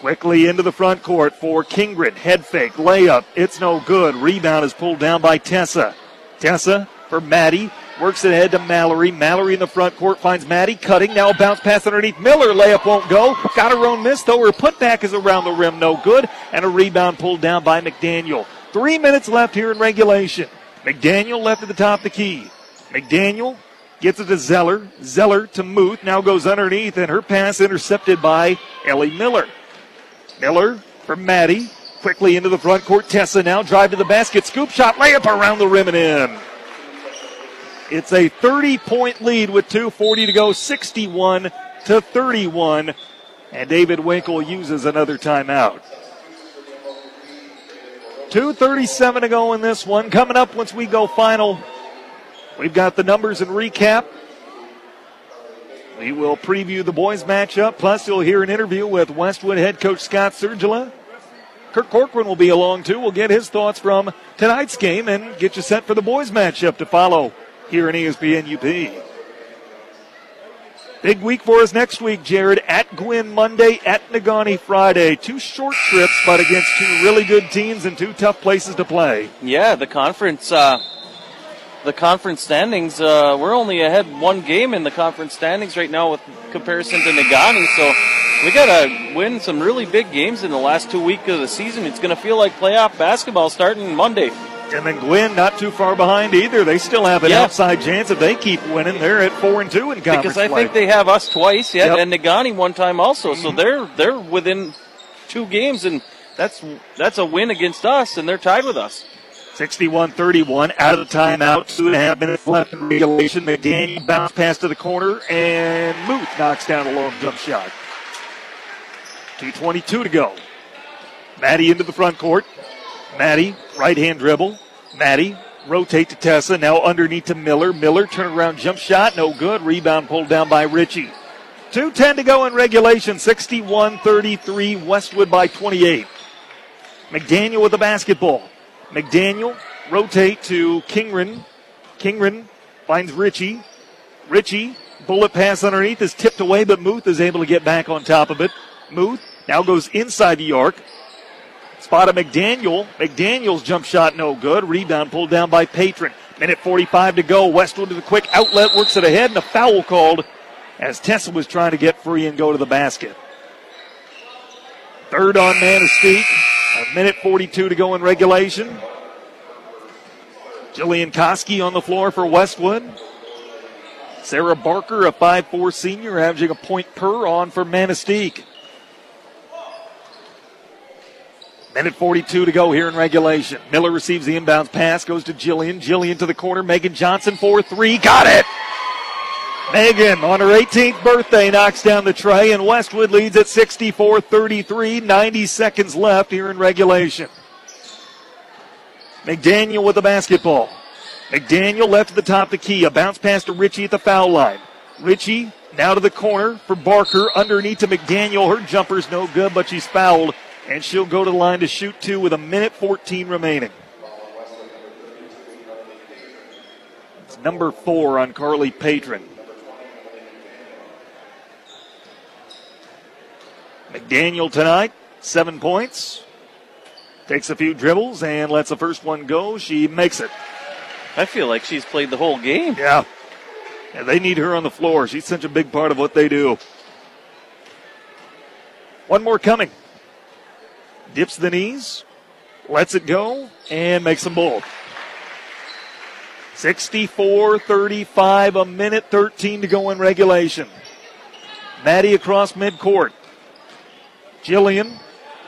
Quickly into the front court for Kingren. Head fake, layup. It's no good. Rebound is pulled down by Tessa. Tessa for Maddie. Works it ahead to Mallory. Mallory in the front court finds Maddie cutting. Now a bounce pass underneath Miller. Layup won't go. Got her own miss though. Her putback is around the rim. No good. And a rebound pulled down by McDaniel. Three minutes left here in regulation. McDaniel left at the top of the key. McDaniel gets it to Zeller. Zeller to Muth. Now goes underneath and her pass intercepted by Ellie Miller. Miller for Maddie. Quickly into the front court. Tessa now drive to the basket. Scoop shot. Layup around the rim and in. It's a 30 point lead with 2.40 to go, 61 to 31. And David Winkle uses another timeout. 2.37 to go in this one. Coming up once we go final, we've got the numbers and recap. We will preview the boys' matchup. Plus, you'll hear an interview with Westwood head coach Scott Sergila. Kirk Corcoran will be along too. We'll get his thoughts from tonight's game and get you set for the boys' matchup to follow here in ESPN UP. Big week for us next week, Jared. At Gwinn Monday, at Negaunee Friday. Two short trips, but against two really good teams and two tough places to play. Yeah, the conference, uh, the conference standings. Uh, we're only ahead one game in the conference standings right now with comparison to Negaunee. So we got to win some really big games in the last two weeks of the season. It's going to feel like playoff basketball starting Monday. And then Gwinn not too far behind either. They still have an Yeah. outside chance if they keep winning. They're at four and two in conference Because I play. think they have us twice, yeah, Yep. and Negaunee one time also. So mm-hmm. they're they're within two games, and that's that's a win against us, and they're tied with us. 61-31 out of the timeout. Two and a half minutes left in regulation. McDaniel bounce pass to the corner, and Muth knocks down a long jump shot. 2.22 to go. Maddie into the front court. Maddie, right hand dribble. Maddie, rotate to Tessa. Now underneath to Miller. Miller, turn around jump shot. No good. Rebound pulled down by Ritchie. 2.10 to go in regulation. 61 33. Westwood by 28. McDaniel with the basketball. McDaniel, rotate to Kingren. Kingren finds Ritchie. Ritchie, bullet pass underneath is tipped away, but Muth is able to get back on top of it. Muth now goes inside the arc. Spot of McDaniel. McDaniel's jump shot no good. Rebound pulled down by Patron. Minute 45 to go. Westwood to the quick outlet, works it ahead, and a foul called as Tessa was trying to get free and go to the basket. Third on Manistee. A minute 42 to go in regulation. Jillian Koski on the floor for Westwood. Sarah Barker, a 5'4 senior, averaging a point per on for Manistee. Minute 42 to go here in regulation. Miller receives the inbounds pass, goes to Jillian. Jillian to the corner. Megan Johnson 4 3. Got it! Megan on her 18th birthday knocks down the tray, and Westwood leads at 64 33. 90 seconds left here in regulation. McDaniel with the basketball. McDaniel left at the top of the key. A bounce pass to Ritchie at the foul line. Ritchie now to the corner for Barker. Underneath to McDaniel. Her jumper's no good, but she's fouled, and she'll go to the line to shoot two with a minute 14 remaining. It's number four on Carly Patron. McDaniel tonight, seven points. Takes a few dribbles and lets the first one go. She makes it. I feel like she's played the whole game. Yeah. And they need her on the floor. She's such a big part of what they do. One more coming. Dips the knees, lets it go, and makes them both. 64 35, a minute 13 to go in regulation. Maddie across midcourt. Jillian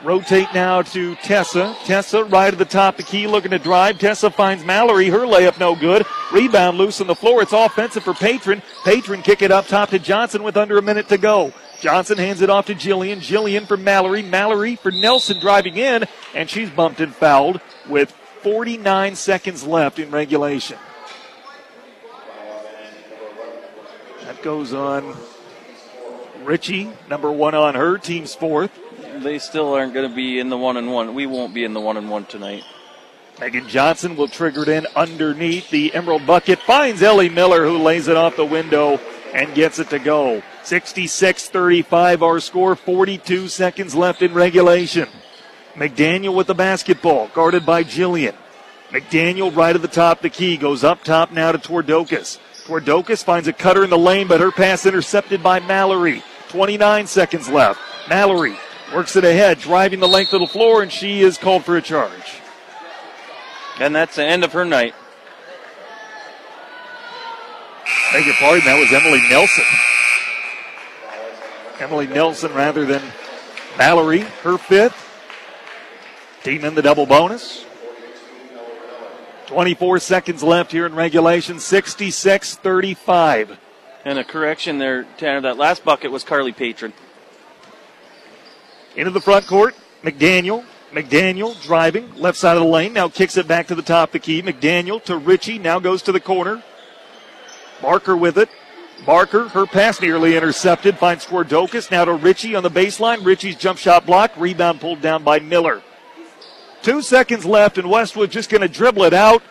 rotate now to Tessa. Tessa right at the top of the key looking to drive. Tessa finds Mallory. Her layup no good. Rebound loose on the floor. It's offensive for Patron. Patron kick it up top to Johnson with under a minute to go. Johnson hands it off to Jillian. Jillian for Mallory. Mallory for Nelson driving in, and she's bumped and fouled with 49 seconds left in regulation. That goes on Richie, number one on her, team's fourth. They still aren't going to be in the one and one. We won't be in the one and one tonight. Megan Johnson will trigger it in underneath the Emerald bucket. Finds Ellie Miller, who lays it off the window and gets it to go. 66 35, our score, 42 seconds left in regulation. McDaniel with the basketball, guarded by Jillian. McDaniel right at the top the key, goes up top now to Twardokis. Twardokis finds a cutter in the lane, but her pass intercepted by Mallory. 29 seconds left. Mallory works it ahead, driving the length of the floor, and she is called for a charge. And that's the end of her night. Beg your pardon, that was Emily Nelson. Emily Nelson rather than Mallory, her fifth. Team in the double bonus. 24 seconds left here in regulation, 66 35. And a correction there, Tanner. That last bucket was Carly Patron. Into the front court, McDaniel. McDaniel driving, left side of the lane, now kicks it back to the top of the key. McDaniel to Ritchie, now goes to the corner. Barker with it. Barker, her pass nearly intercepted, finds Twardokis, now to Ritchie on the baseline. Ritchie's jump shot blocked, rebound pulled down by Miller. Two seconds left, and Westwood just going to dribble it out.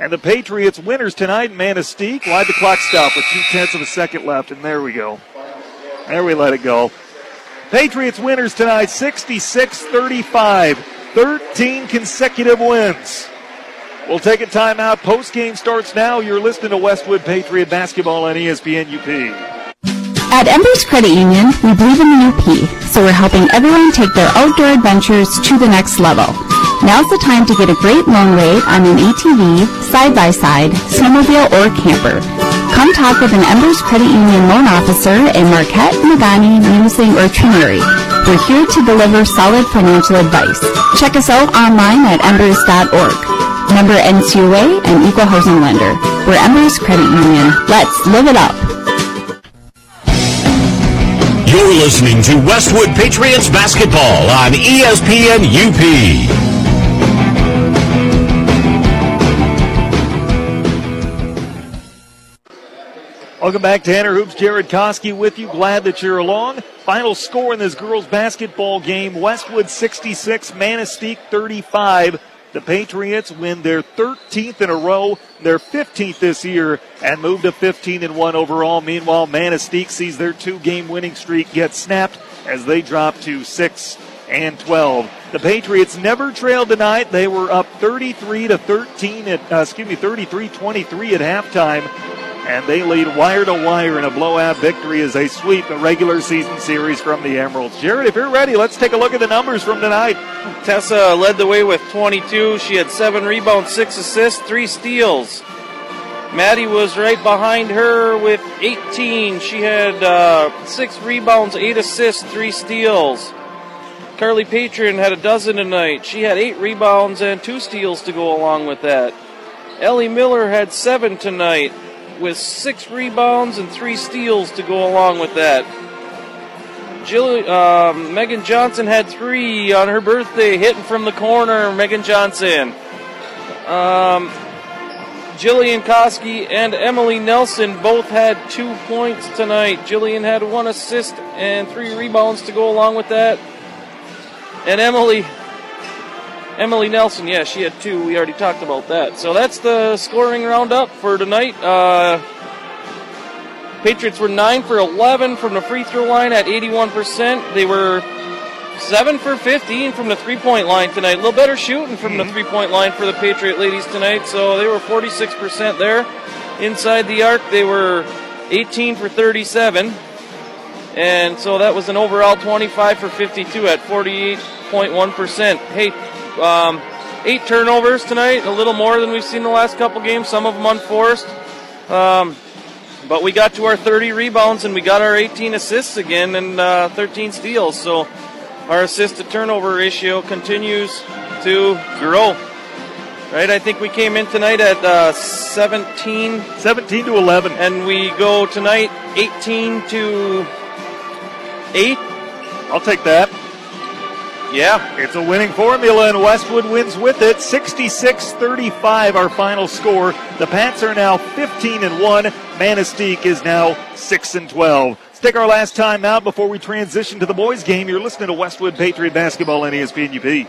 And the Patriots winners tonight, Manistique. Why'd the clock stop with two tenths of a second left? And there we go. There we let it go. Patriots winners tonight, 66 35. 13 consecutive wins. We'll take a timeout. Post game starts now. You're listening to Westwood Patriot basketball on ESPN UP. At Embers Credit Union, we believe in the UP, so we're helping everyone take their outdoor adventures to the next level. Now's the time to get a great loan rate on an ATV, side-by-side, snowmobile, or camper. Come talk with an Embers Credit Union loan officer in Marquette, Negaunee, Munising, or Trenary. We're here to deliver solid financial advice. Check us out online at embers.org. Member NCUA and Equal Housing Lender. We're Embers Credit Union. Let's live it up. You're You're listening to Westwood Patriots basketball on ESPN UP. Welcome back to Tanner Hoops. Jared Koski with you. Glad that you're along. Final score in this girls basketball game Westwood 66, Manistique 35. The Patriots win their 13th in a row, their 15th this year, and move to 15 and 1 overall. Meanwhile, Manistique sees their two game winning streak get snapped as they drop to 6 and 12. The Patriots never trailed tonight. They were up 33 to 13 at, uh, excuse me, 33 23 at halftime and they lead wire to wire in a blowout victory as they sweep the regular season series from the Emeralds. Jared, if you're ready, let's take a look at the numbers from tonight. Tessa led the way with 22. She had seven rebounds, six assists, three steals. Maddie was right behind her with 18. She had uh, six rebounds, eight assists, three steals. Carly Patron had a dozen tonight. She had eight rebounds and two steals to go along with that. Ellie Miller had seven tonight with six rebounds and three steals to go along with that. Jill, um, Megan Johnson had three on her birthday, hitting from the corner. Megan Johnson. Um, Jillian Koski and Emily Nelson both had two points tonight. Jillian had one assist and three rebounds to go along with that. And Emily Emily Nelson, yeah, she had two. We already talked about that. So that's the scoring roundup for tonight. Uh, Patriots were 9 for 11 from the free throw line at 81%. They were 7 for 15 from the three point line tonight. A little better shooting from the three point line for the Patriot ladies tonight. So they were 46% there. Inside the arc, they were 18 for 37. And so that was an overall 25 for 52 at 48.1%. Hey, um, eight turnovers tonight, a little more than we've seen the last couple games, some of them unforced. Um, but we got to our 30 rebounds and we got our 18 assists again and uh, 13 steals. So our assist to turnover ratio continues to grow. Right, I think we came in tonight at uh, 17, 17 to 11, and we go tonight 18 to eight. I'll take that. Yeah. It's a winning formula, and Westwood wins with it. 66 35, our final score. The Pats are now 15 and 1. Manistique is now 6 and 12. Let's take our last time out before we transition to the boys' game. You're listening to Westwood Patriot Basketball on ESPN UP.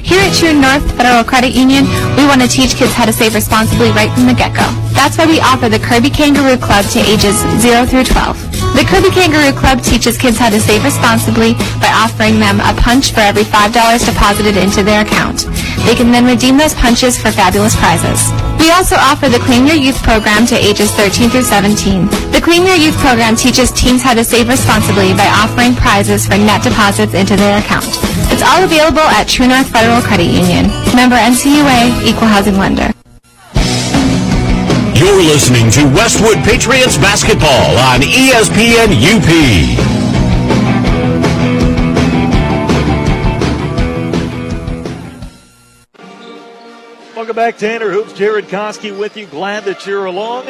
Here at True North Federal Credit Union, we want to teach kids how to save responsibly right from the get-go. That's why we offer the Kirby Kangaroo Club to ages 0 through 12. The Kirby Kangaroo Club teaches kids how to save responsibly by offering them a punch for every $5 deposited into their account. They can then redeem those punches for fabulous prizes. We also offer the Clean Your Youth program to ages 13 through 17. The Clean Your Youth program teaches teens how to save responsibly by offering prizes for net deposits into their account. It's all available at True North Federal Credit Union. Member NCUA, Equal Housing Lender. You're listening to Westwood Patriots basketball on ESPN UP. Welcome back, Tanner Hoops. Jared Koski with you. Glad that you're along.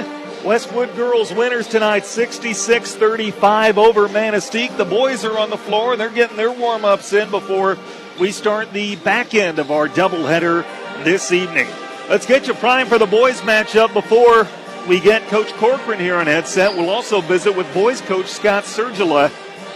Westwood girls winners tonight, 66-35 over Manistique. The boys are on the floor and they're getting their warm-ups in before we start the back end of our doubleheader this evening. Let's get you primed for the boys matchup before we get Coach Corcoran here on headset. We'll also visit with boys coach Scott Sergila.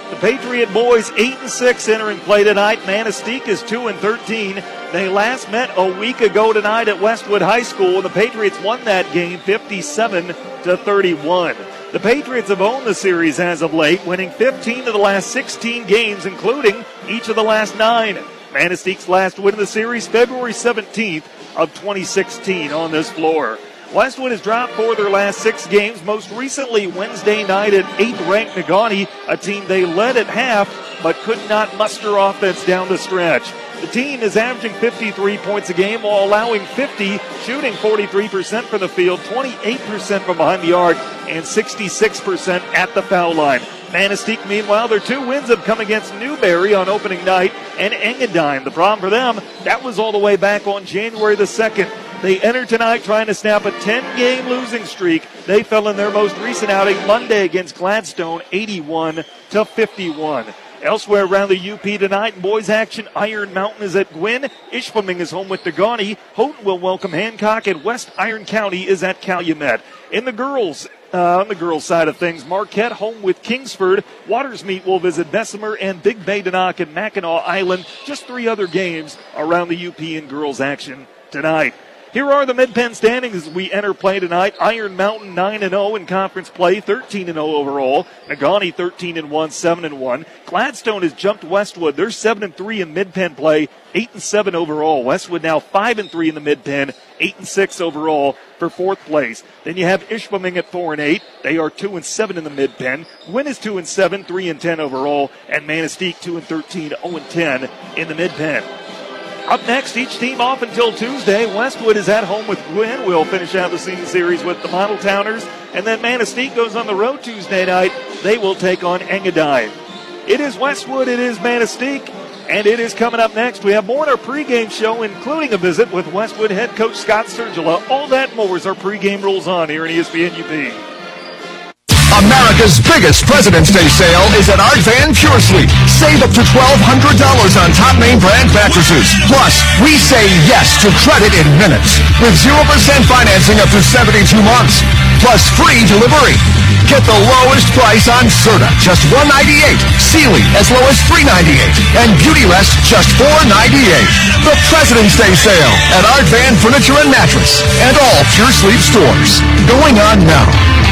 The Patriot boys 8 and 6 entering play tonight. Manistique is 2 and 13. They last met a week ago tonight at Westwood High School, and the Patriots won that game 57 to 31. The Patriots have owned the series as of late, winning 15 of the last 16 games, including each of the last nine. Manistique's last win of the series, February 17th of 2016 on this floor. Westwood has dropped four of their last six games, most recently Wednesday night at 8th ranked Negaunee, a team they led at half but could not muster offense down the stretch. The team is averaging 53 points a game while allowing 50, shooting 43% from the field, 28% from behind the arc, and 66% at the foul line. Manistique, meanwhile, their two wins have come against Newberry on opening night and Engadine. The problem for them, that was all the way back on January the 2nd. They enter tonight trying to snap a 10 game losing streak. They fell in their most recent outing Monday against Gladstone, 81 to 51. Elsewhere around the UP tonight boys action, Iron Mountain is at Gwinn. Ishpeming is home with Negaunee. Houghton will welcome Hancock, and West Iron County is at Calumet. In the girls, uh, on the girls' side of things, Marquette home with Kingsford. Watersmeet will visit Bessemer and Big Bay de Noc and Mackinac Island. Just three other games around the UP in girls' action tonight. Here are the mid-pen standings as we enter play tonight. Iron Mountain 9 and 0 in conference play, 13 and 0 overall. Negaunee 13 and 1, 7 and 1. Gladstone has jumped Westwood. They're 7 and 3 in mid-pen play, 8 and 7 overall. Westwood now 5 and 3 in the mid-pen, 8 and 6 overall for fourth place. Then you have Ishpeming at 4 and 8. They are 2 and 7 in the mid-pen. Gwinn is 2 and 7, 3 and 10 overall, and Manistique 2 and 13, 0 and 10 in the mid-pen. Up next, each team off until Tuesday. Westwood is at home with Gwinn. We'll finish out the season series with the Model Towners. And then Manistique goes on the road Tuesday night. They will take on Engadine. It is Westwood, it is Manistique, and it is coming up next. We have more in our pregame show, including a visit with Westwood head coach Scott Sergila. All that more as our pregame rolls on here in ESPN UP. America's biggest President's Day sale is at Art Van Pure Sleep. Save up to $1,200 on top name brand mattresses. Plus, we say yes to credit in minutes with 0% financing up to 72 months. Plus free delivery. Get the lowest price on Serta, just 198. Sealy, as low as 398. And Beautyrest, just 498. The President's Day sale at Art Van Furniture and Mattress and all Pure Sleep stores. Going on now.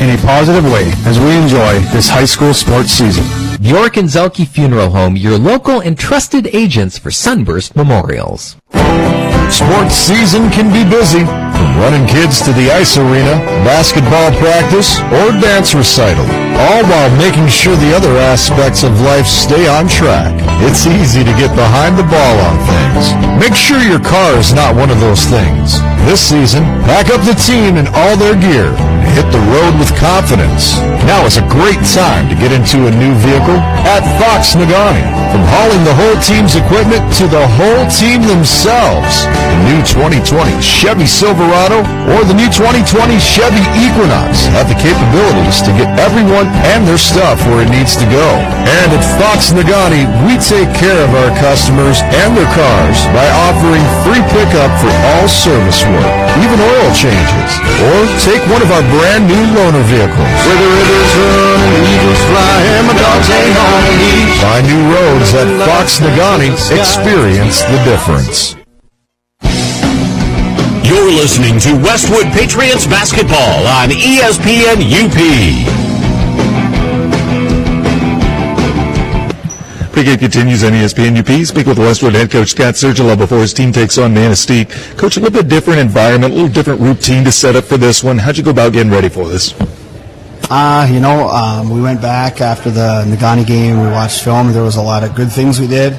in a positive way as we enjoy this high school sports season. Bjork and Zhulkie Funeral Home, your local and trusted agents for Sunburst Memorials. Sports season can be busy, from running kids to the ice arena, basketball practice, or dance recital, all while making sure the other aspects of life stay on track. It's easy to get behind the ball on things. Make sure your car is not one of those things. This season, pack up the team and all their gear hit the road with confidence. Now is a great time to get into a new vehicle at Fox Negaunee. From hauling the whole team's equipment to the whole team themselves. The new 2020 Chevy Silverado or the new 2020 Chevy Equinox have the capabilities to get everyone and their stuff where it needs to go. And at Fox Negaunee, we take care of our customers and their cars by offering free pickup for all service work, even oil changes. Or take one of our brand new loaner vehicles. Where the rivers run and the eagles fly and my dogs hang on the leash. Find new roads at Fox Negaunee. Experience the difference. You're listening to Westwood Patriots basketball on ESPN UP. Pregame continues on ESPN UP. Speak with Westwood head coach Scott Sergila before his team takes on Manistique. Coach, a little bit different environment, a little different routine to set up for this one. How'd you go about getting ready for this? Uh, you know, um, we went back after the Negaunee game. We watched film. There was a lot of good things we did,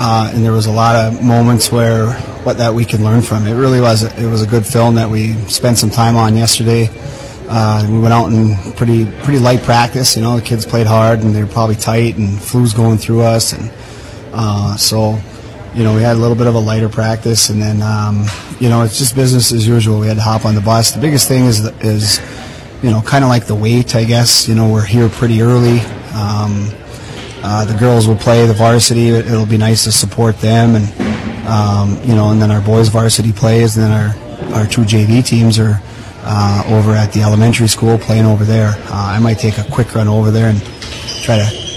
uh, and there was a lot of moments where what that we could learn from. It really was. It was a good film that we spent some time on yesterday. Uh, we went out in pretty pretty light practice. You know, the kids played hard and they were probably tight, and flu's going through us, and uh, so you know we had a little bit of a lighter practice, and then um, you know it's just business as usual. We had to hop on the bus. The biggest thing is is you know kind of like the weight, I guess. You know, we're here pretty early. Um, uh, the girls will play the varsity. It, will be nice to support them, and um, you know, and then our boys varsity plays, and then our our two JV teams are uh, over at the elementary school playing over there. Uh, I might take a quick run over there and try to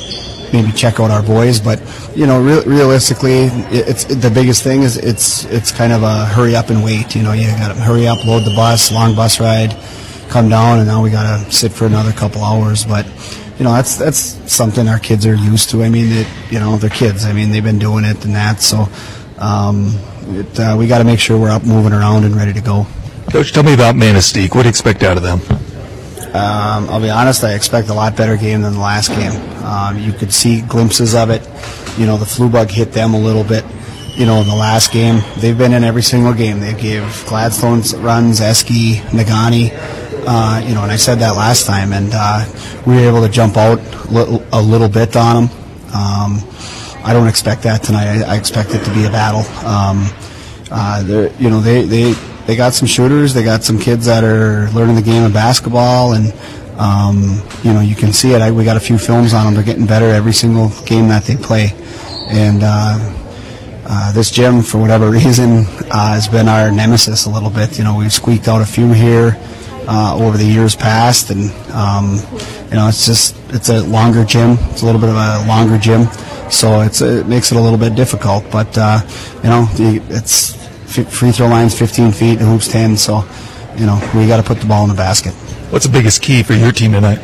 maybe check out our boys. But you know, re- realistically, it's the biggest thing is it's it's kind of a hurry up and wait. You know, you got to hurry up, load the bus, long bus ride, come down, and now we got to sit for another couple hours. But you know, that's that's something our kids are used to. I mean, it, you know, they're kids. I mean, they've been doing it and that. So um, it, uh, we got to make sure we're up, moving around, and ready to go. Coach, tell me about Manistique. What do you expect out of them? Um, I'll be honest, I expect a lot better game than the last game. Um, you could see glimpses of it. You know, the flu bug hit them a little bit. You know, in the last game, they've been in every single game. They gave Gladstone runs, Eski, Negaunee. Uh, you know, and I said that last time, and uh, we were able to jump out a little bit on them. Um, I don't expect that tonight. I, I, expect it to be a battle. Um, uh, you know, they, they they got some shooters. They got some kids that are learning the game of basketball, and um, you know you can see it. I, we got a few films on them. They're getting better every single game that they play, and uh, uh, this gym, for whatever [laughs] reason, uh, has been our nemesis a little bit. You know, we've squeaked out a few here uh, over the years past, and um, you know it's just it's a longer gym. It's a little bit of a longer gym, so it's it makes it a little bit difficult. But uh, you know, it's free throw line's 15 feet, the hoop's 10. So, you know, we got to put the ball in the basket. What's the biggest key for your team tonight?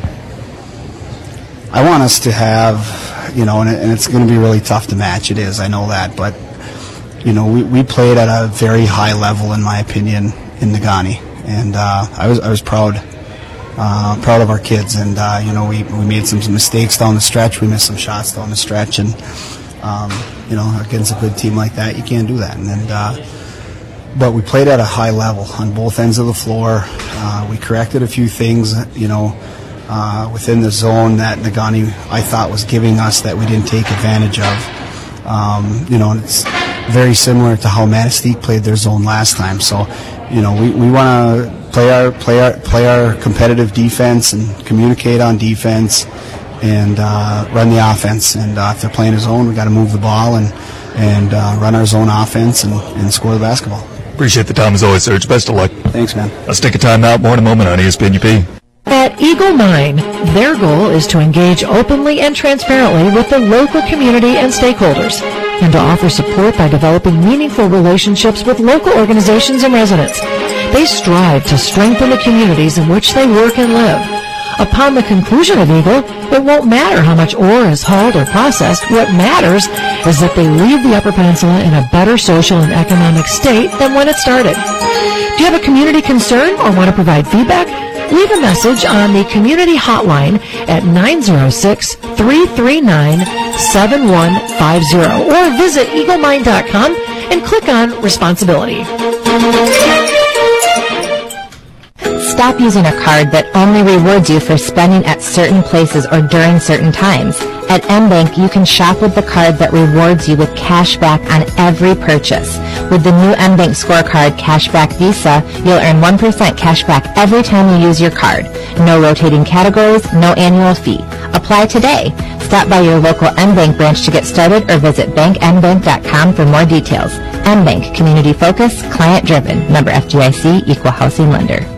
I want us to have, you know, and, it, and it's going to be really tough to match. It is, I know that, but you know, we, we played at a very high level, in my opinion, in Negaunee, and uh, I was I was proud. Uh, proud of our kids, and uh, you know we, we made some, some mistakes down the stretch. We missed some shots down the stretch, and um, you know against a good team like that, you can't do that. And, and uh, but we played at a high level on both ends of the floor. Uh, we corrected a few things, you know, uh, within the zone that Negaunee I thought was giving us that we didn't take advantage of. Um, you know, it's very similar to how Manistique played their zone last time. So, you know, we, we want to play our play our play our competitive defense and communicate on defense and uh, run the offense. And uh, if they're playing a zone, we got to move the ball and and uh, run our zone offense and, and score the basketball. Appreciate the time as always, Serge. Best of luck. Thanks, man. Let's take a time out. More in a moment on ESPN UP. At Eagle Mine, their goal is to engage openly and transparently with the local community and stakeholders, and to offer support by developing meaningful relationships with local organizations and residents. They strive to strengthen the communities in which they work and live. Upon the conclusion of Eagle, it won't matter how much ore is hauled or processed. What matters is that they leave the Upper Peninsula in a better social and economic state than when it started. Do you have a community concern or want to provide feedback? Leave a message on the community hotline at 906-339-7150 or visit eaglemine.com and click on responsibility. Stop using a card that only rewards you for spending at certain places or during certain times. At MBank, you can shop with the card that rewards you with cash back on every purchase. With the new MBank Scorecard Cashback Visa, you'll earn 1% cash back every time you use your card. No rotating categories, no annual fee. Apply today. Stop by your local MBank branch to get started or visit bankmbank.com for more details. MBank, community focused, client driven. Member FDIC, equal housing lender.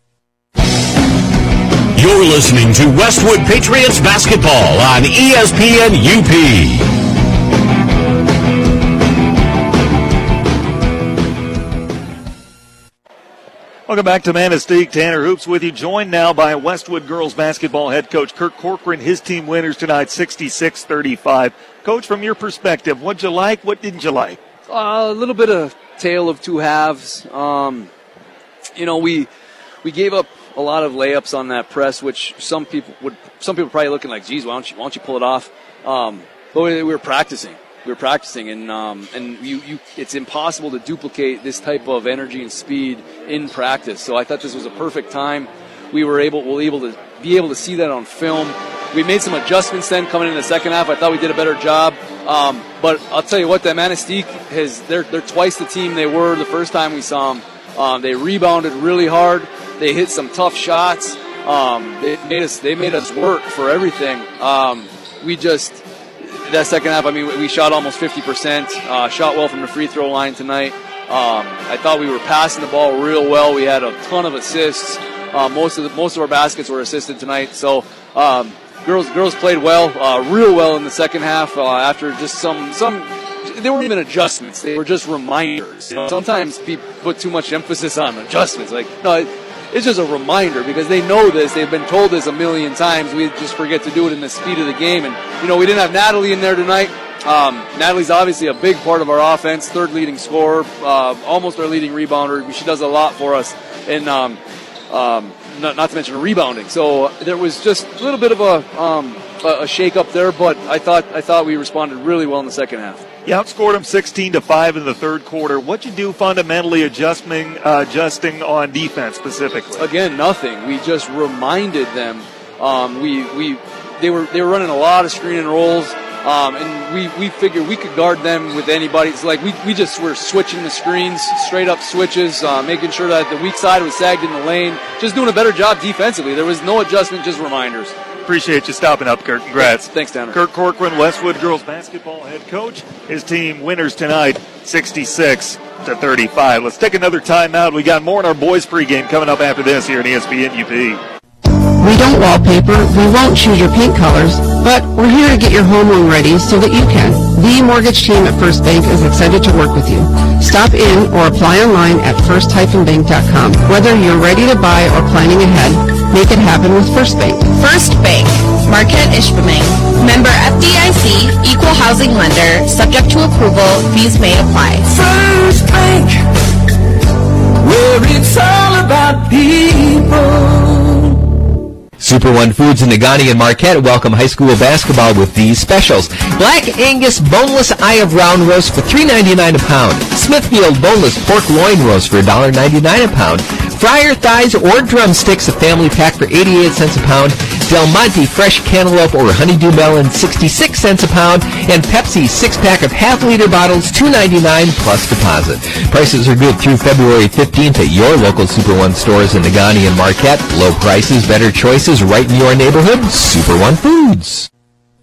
You're listening to Westwood Patriots basketball on ESPN UP. Welcome back to Manistique. Tanner Hoops with you, joined now by Westwood girls basketball head coach Kirk Corcoran. His team winners tonight, 66-35. Coach, from your perspective, what'd you like? What didn't you like? Uh, a little bit of tale of two halves. Um, you know, we we gave up a lot of layups on that press, which some people would some people probably looking like, geez, why don't you why don't you pull it off? Um, but we, were practicing. We were practicing, and um, and you, you it's impossible to duplicate this type of energy and speed in practice. So I thought this was a perfect time. We were able we were able to be able to see that on film. We made some adjustments then coming in the second half. I thought we did a better job Um, but I'll tell you what, that Manistique has they're they're twice the team they were the first time we saw them. Um, they rebounded really hard. They hit some tough shots. Um, they made us they made us work for everything. Um, we just that second half. I mean, we shot almost 50 percent. Uh, shot well from the free throw line tonight. Um, I thought we were passing the ball real well. We had a ton of assists. Uh, most of the, most of our baskets were assisted tonight. So um, girls girls played well, uh, real well in the second half. Uh, after just some some, they weren't even adjustments. They were just reminders. You know, sometimes people put too much emphasis on adjustments. Like no. It, it's just a reminder because they know this. They've been told this a million times. We just forget to do it in the speed of the game. And, you know, we didn't have Natalie in there tonight. Um, Natalie's obviously a big part of our offense, third leading scorer, uh, almost our leading rebounder. She does a lot for us, and um, um, not, not, to mention rebounding. So there was just a little bit of a um, a shake up there, but I thought I thought we responded really well in the second half. You outscored them 16 to five in the third quarter. What you do fundamentally adjusting uh, adjusting on defense specifically? Again, nothing. We just reminded them. Um, we we they were they were running a lot of screen and rolls. Um, and we, we figured we could guard them with anybody. It's like we, we just were switching the screens, straight up switches, uh, making sure that the weak side was sagged in the lane, just doing a better job defensively. There was no adjustment, just reminders. Appreciate you stopping up, Kurt. Congrats. Thanks, Tanner. Kurt Corcoran, Westwood girls basketball head coach. His team winners tonight, 66 to 35. Let's take another timeout. We got more in our boys pregame coming up after this here in ESPN UP. We don't wallpaper, we won't choose your paint colors, but we're here to get your home loan ready so that you can. The mortgage team at First Bank is excited to work with you. Stop in or apply online at first-bank.com. Whether you're ready to buy or planning ahead, make it happen with First Bank. First Bank, Marquette Ishpeming. Member FDIC, equal housing lender, subject to approval, fees may apply. First Bank, where it's all about people. Super One Foods in Negaunee and Marquette welcome high school basketball with these specials. Black Angus Boneless Eye of Round Roast for $3.99 a pound. Smithfield Boneless Pork Loin Roast for $1.99 a pound. Fryer thighs or drumsticks, a family pack for 88 cents a pound. Del Monte fresh cantaloupe or honeydew melon, 66 cents a pound. And Pepsi six pack of half liter bottles, 2.99 plus deposit. Prices are good through February 15th at your local Super One stores in Negaunee and Marquette. Low prices, better choices right in your neighborhood. Super One Foods.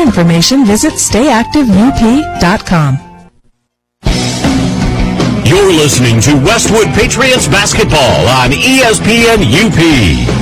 information, visit stayactiveup.com. You're listening to Westwood Patriots basketball on ESPN UP.